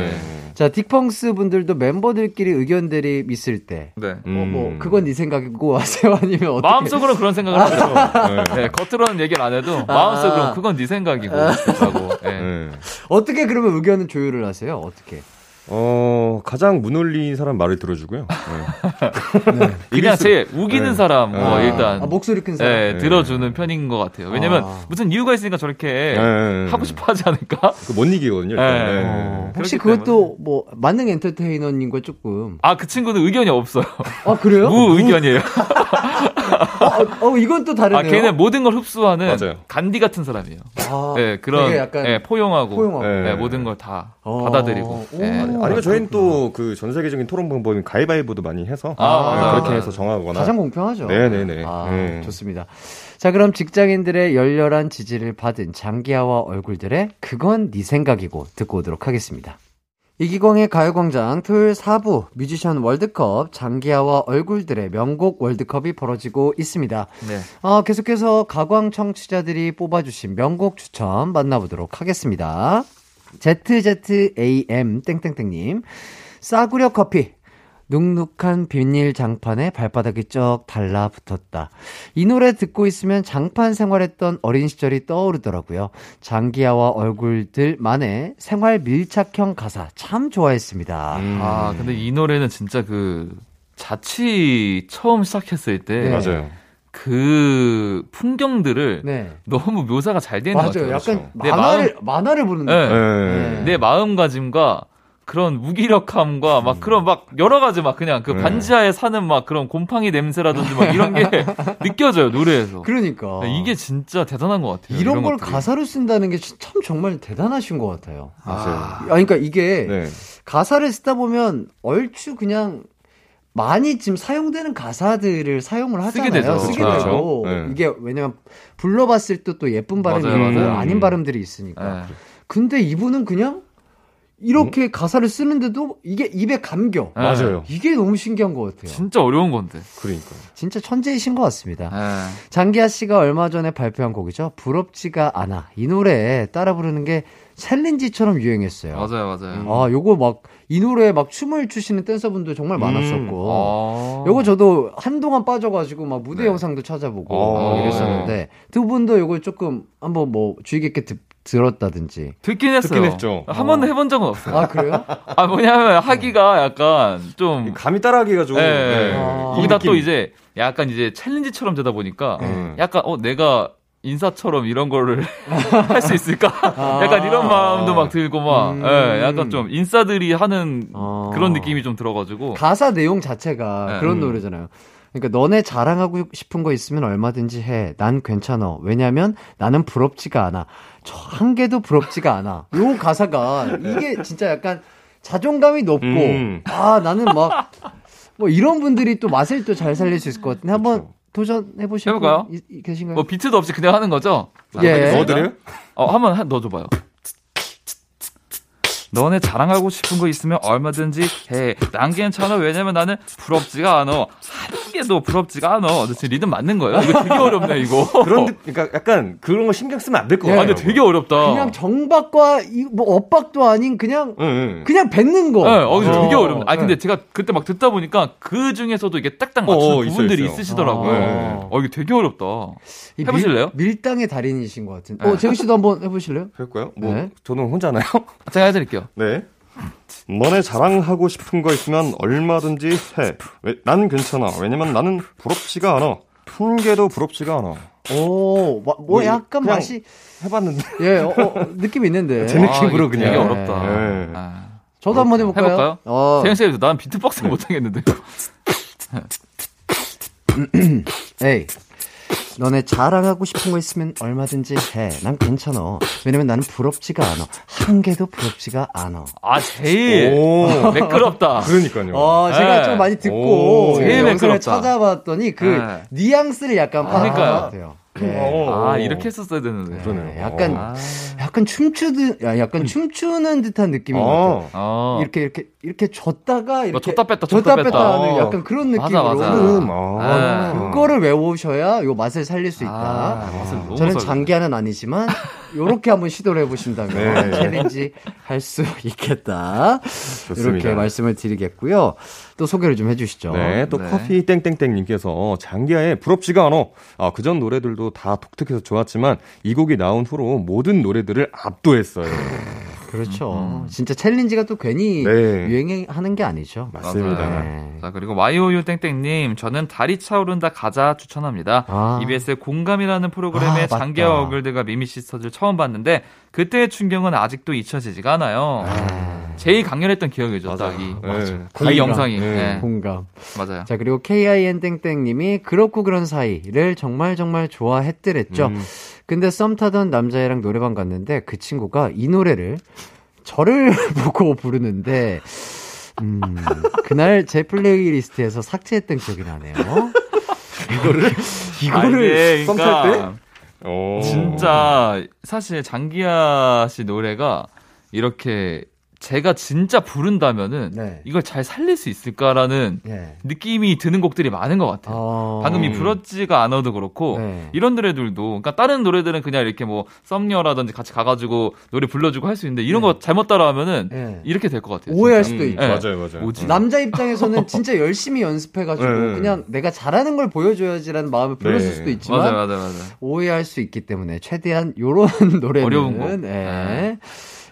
네. 자, 딕펑스 분들도 멤버들끼리 의견 대립 있을 때. 네. 어, 뭐, 음. 그건 네 생각이고 하세요? <laughs> 아니면 어떻게. 마음속으로는 그런 생각을 하죠. <laughs> 네. 네. 겉으로는 얘기를 안 해도 마음속으로는 아. 그건 네 생각이고. 라고. 네. 어떻게 그러면 의견은 조율을 하세요? 어떻게? 어, 가장 무놀린 사람 말을 들어주고요. 네. <laughs> 네. 그냥 제일 우기는 네. 사람, 뭐, 아, 일단. 아, 목소리 큰 사람. 네, 들어주는 편인 것 같아요. 왜냐면, 아. 무슨 이유가 있으니까 저렇게 네. 하고 싶어 하지 않을까? 그못 이기거든요. 어. 혹시 그것도 뭐, 만능 엔터테이너님과 조금. 아, 그 친구는 의견이 없어요. 아, 그래요? 무 의견이에요. 어, <laughs> 어, 이건 또 다르네요. 아, 걔는 모든 걸 흡수하는 맞아요. 간디 같은 사람이에요. 아, 네, 그런 약간 네, 포용하고, 포용하고. 네, 모든 걸 다 받아들이고. 네. 아니면 저희는 또 그 전 세계적인 토론 방법인 가위바위보도 많이 해서 아, 네, 그렇게 해서 정하거나 가장 공평하죠. 네네네. 아, 네. 좋습니다. 자 그럼 직장인들의 열렬한 지지를 받은 장기하와 얼굴들의 그건 네 생각이고 듣고 오도록 하겠습니다. 이기광의 가요광장 토요일 4부 뮤지션 월드컵 장기하와 얼굴들의 명곡 월드컵이 벌어지고 있습니다. 네. 어, 계속해서 가광 청취자들이 뽑아주신 명곡 추천 만나보도록 하겠습니다. ZZAM 땡땡땡님 싸구려 커피 눅눅한 비닐 장판에 발바닥이 쩍 달라붙었다. 이 노래 듣고 있으면 장판 생활했던 어린 시절이 떠오르더라고요. 장기야와 얼굴들 만의 생활 밀착형 가사 참 좋아했습니다. 음. 아, 근데 이 노래는 진짜 그 자취 처음 시작했을 때 네. 맞아요. 그 풍경들을 네. 너무 묘사가 잘 되는 것 같아요. 약간 내 만화를 마음, 만화를 보는 네. 네. 내 마음가짐과 그런 무기력함과 막 그런 막 여러 가지 막 그냥 그 네. 반지하에 사는 막 그런 곰팡이 냄새라든지 막 이런 게 <laughs> 느껴져요 노래에서. 그러니까 네, 이게 진짜 대단한 것 같아요. 이런, 이런 걸 것들이. 가사로 쓴다는 게 참 정말 대단하신 것 같아요. 맞아요. 아, 그러니까 이게 네. 가사를 쓰다 보면 얼추 그냥 많이 지금 사용되는 가사들을 사용을 하잖아요. 쓰게 되죠. 쓰게 그렇죠. 되고 네. 이게 왜냐면 불러봤을 때 또 예쁜 발음이 맞아요, 맞아요. 아닌 발음들이 있으니까. 네. 근데 이분은 그냥 이렇게 음? 가사를 쓰는데도 이게 입에 감겨. 네. 맞아요. 이게 너무 신기한 것 같아요. 진짜 어려운 건데. 그러니까. 진짜 천재이신 것 같습니다. 네. 장기하 씨가 얼마 전에 발표한 곡이죠. 부럽지가 않아. 이 노래 따라 부르는 게 챌린지처럼 유행했어요. 맞아요, 맞아요. 아, 요거 막, 이 노래에 막 춤을 추시는 댄서분들 정말 많았었고, 음. 아~ 요거 저도 한동안 빠져가지고 막 무대 네. 영상도 찾아보고 아~ 이랬었는데, 두 분도 요걸 조금 한번 뭐 주의 깊게 듣, 들었다든지. 듣긴 했어요. 듣긴 했죠. 한 번도 해본 적은 없어요. 아, 그래요? <laughs> 아, 뭐냐면 하기가 약간 좀. 감이 따라하기가 좀. 네. 네. 아~ 거기다 또 이제 약간 이제 챌린지처럼 되다 보니까 음. 약간, 어, 내가 인사처럼 이런 거를 <laughs> 할 수 있을까? 아~ 약간 이런 마음도 막 들고 막, 음~ 예, 약간 좀 인싸들이 하는 아~ 그런 느낌이 좀 들어가지고. 가사 내용 자체가 네. 그런 음. 노래잖아요. 그러니까 너네 자랑하고 싶은 거 있으면 얼마든지 해. 난 괜찮아. 왜냐면 나는 부럽지가 않아. 저 한 개도 부럽지가 않아. 요 가사가 이게 진짜 약간 자존감이 높고 음. 아 나는 막 뭐 이런 분들이 또 맛을 또 잘 살릴 수 있을 것 같은데 한번 도전해 보시고 해볼까요? 계신가요? 뭐 비트도 없이 그냥 하는 거죠? 예. 넣어드려요? 어 한번 넣어줘봐요. 너네 자랑하고 싶은 거 있으면 얼마든지 해. 난 괜찮아. 왜냐면 나는 부럽지가 않아. 한 개도 부럽지가 않아. 너 지금 리듬 맞는 거예요? 이거 되게 어렵네, 이거. 그런, 그러니까 약간 그런 거 신경 쓰면 안될것 같아요. 아, 근데 되게 어렵다. 그냥 정박과 이, 뭐 엇박도 아닌 그냥, 응, 응. 그냥 뱉는 거. 네, 어, 어, 되게 어렵네. 아, 근데 네. 제가 그때 막 듣다 보니까 그 중에서도 이게 딱딱 맞추는 어, 어 부분들이 있어요, 있어요. 있으시더라고요. 아, 네. 어, 이게 되게 어렵다. 해보실래요? 밀, 당의 달인이신 것 같은. 어, 재우 씨도 한번 해보실래요? 그럴까요? 뭐, 네. 저는 혼자나요? 제가 해드릴게요. 네. 너네 자랑하고 싶은 거 있으면 얼마든지 해. 왜, 난 괜찮아. 왜냐면 나는 부럽지가 않아. 푼게도 부럽지가 않아. 오, 뭐, 뭐 약간 맛이 해봤는데. 예, 어, 어, 느낌 있는데. <laughs> 제 느낌으로 아, 그냥. 되게 어렵다. 네. 아. 저도 한번 해볼까요? 해볼까요? 어. 세영 씨, 난 비트박스 못하겠는데. <laughs> 에이. 너네 자랑하고 싶은 거 있으면 얼마든지 해. 난 괜찮아. 왜냐면 나는 부럽지가 않아. 한 개도 부럽지가 않아. 아, 제일 매끄럽다. <laughs> 그러니까요. 어, 제가 네. 좀 많이 듣고 제일 영상을 찾아봤더니 그 네. 뉘앙스를 약간 파악한 것 같아요. 네. 아 이렇게 했었어야 되는데. 그러네요. 약간 아. 약간 춤추듯, 약간 음. 춤추는 듯한 느낌인 어. 것 같아요. 어. 이렇게 이렇게 이렇게 줬다가 이렇게 줬다 뺐다 줬다, 줬다 뺐다 하는 약간 그런 느낌으로. 맞아, 맞아. 음. 아. 그거를 외우셔야 요 맛을 살릴 수 있다. 아, 저는 장기하는 아니지만 <laughs> 요렇게 한번 시도를 해보신다면 네. 챌린지 할 수 있겠다. 좋습니다. 이렇게 말씀을 드리겠고요. 또 소개를 좀 해주시죠. 네, 또 네. 커피 땡땡땡님께서 장기하의 부럽지가 않아. 아, 그전 노래들도 다 독특해서 좋았지만 이 곡이 나온 후로 모든 노래들을 압도했어요. 그렇죠. 음, 음. 진짜 챌린지가 또 괜히 네. 유행하는 게 아니죠. 맞습니다. 네. 자, 그리고 마이오유 땡땡님, 저는 달이 차오른다 가자 추천합니다. 아. EBS의 공감이라는 프로그램에 아, 장기하와 얼굴들과 미미 시스터즈 처음 봤는데, 그때의 충격은 아직도 잊혀지지가 않아요. 아. 제일 강렬했던 기억이죠. 맞아. 이, 네. 이 영상이. 네. 네. 공감. 맞아요. 자, 그리고 KIN 땡땡님이 그렇고 그런 사이를 정말 정말 좋아했더랬죠. 음. 근데 썸 타던 남자애랑 노래방 갔는데 그 친구가 이 노래를 저를 <laughs> 보고 부르는데 음, 그날 제 플레이리스트에서 삭제했던 기억이 나네요. 이거를 <laughs> 이거를 썸 탈 때? 오. 진짜 사실 장기하 씨 노래가 이렇게 제가 진짜 부른다면은 네. 이걸 잘 살릴 수 있을까라는 네. 느낌이 드는 곡들이 많은 것 같아요. 어... 방금 이 부럽지가 않아도 그렇고 네. 이런 노래들도 그러니까 다른 노래들은 그냥 이렇게 뭐 썸녀라든지 같이 가가지고 노래 불러주고 할 수 있는데 이런 거 네. 잘못 따라하면은 네. 이렇게 될 것 같아요. 오해할 진짜. 수도 음. 있죠. 맞아요, 맞아요. 뭐지? 남자 입장에서는 진짜 열심히 연습해가지고 네. 그냥 내가 잘하는 걸 보여줘야지라는 마음을 불렀을 수도 있지만 맞아요, 맞아요, 맞아요. 오해할 수 있기 때문에 최대한 요런 <laughs> 노래는 어려운 곡. 네.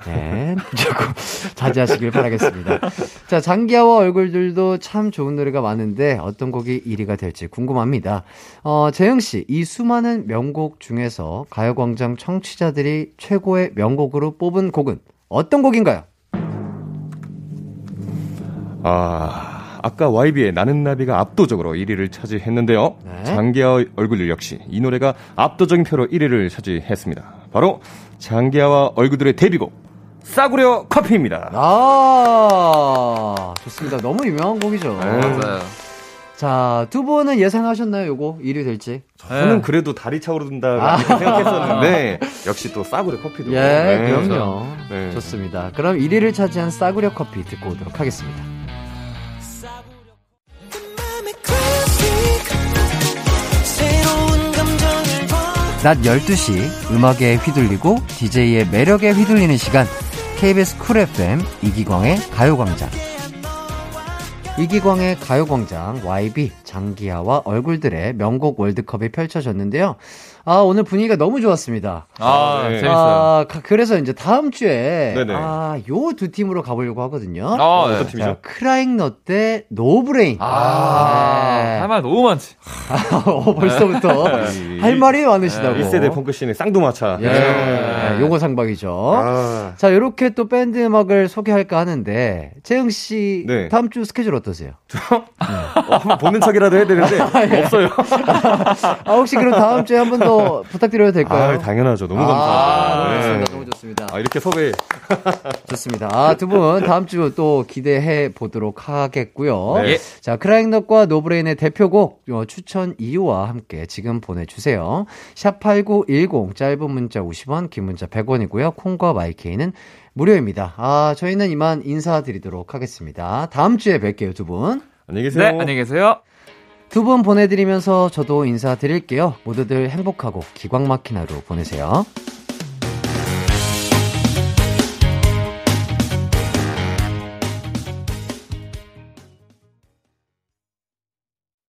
네, 조금 <laughs> 자제하시길 바라겠습니다. 자, 장기하와 얼굴들도 참 좋은 노래가 많은데 어떤 곡이 1위가 될지 궁금합니다. 어, 재영씨, 이 수많은 명곡 중에서 가요광장 청취자들이 최고의 명곡으로 뽑은 곡은 어떤 곡인가요? 아, 아까 YB의 나는 나비가 압도적으로 1위를 차지했는데요. 네. 장기하 얼굴들 역시 이 노래가 압도적인 표로 1위를 차지했습니다. 바로 장기하와 얼굴들의 데뷔곡 싸구려 커피입니다. 아, 좋습니다. 너무 유명한 곡이죠. 네. 맞아요. 자, 두 분은 예상하셨나요, 요거? 1위 될지? 저는 네. 그래도 다리 차오른다 아. 생각했었는데, 역시 또 싸구려 커피도. 예, 네, 그럼요. 네. 좋습니다. 그럼 1위를 차지한 싸구려 커피 듣고 오도록 하겠습니다. 낮 12시 음악에 휘둘리고 DJ의 매력에 휘둘리는 시간 KBS 쿨 FM 이기광의 가요광장. 이기광의 가요광장 YB 장기하와 얼굴들의 명곡 월드컵이 펼쳐졌는데요. 아, 오늘 분위기가 너무 좋았습니다. 아, 네. 재밌어요. 아, 그래서 이제 다음 주에 네네. 아, 요 두 팀으로 가보려고 하거든요. 아, 네. 어떤 팀이죠? 크라잉 넛 대 노브레인. 아, 네. 할말 너무 많지. <laughs> 어, 벌써부터 네. 할 말이 많으시다고. 1세대 펑크씬의 쌍두마차. 예. 네. 용호상박이죠. 아. 자, 요렇게 또 밴드 음악을 소개할까 하는데, 재영 씨, 네. 다음 주 스케줄 어떠세요? 저? 어, 한번 보는 척이라도 해야 되는데, <laughs> 예. 없어요. 아, 혹시 그럼 다음 주에 한 번 더 부탁드려도 될까요? 아, 당연하죠. 너무 감사합니다. 아, 너무 좋습니다. 아, 이렇게 섭외. <laughs> 좋습니다. 아, 두 분 다음 주 또 기대해 보도록 하겠고요. 네. 자, 크라잉넛과 노브레인의 대표곡 어, 추천 이유와 함께 지금 보내주세요. 샵8910 짧은 문자 50원, 긴 문자 100원이고요. 콩과 마이케이는 무료입니다. 아, 저희는 이만 인사드리도록 하겠습니다. 다음 주에 뵐게요, 두 분. 안녕히 계세요. 네, 안녕히 계세요. 두 분 보내드리면서 저도 인사드릴게요. 모두들 행복하고 기광 막힌 하루 보내세요.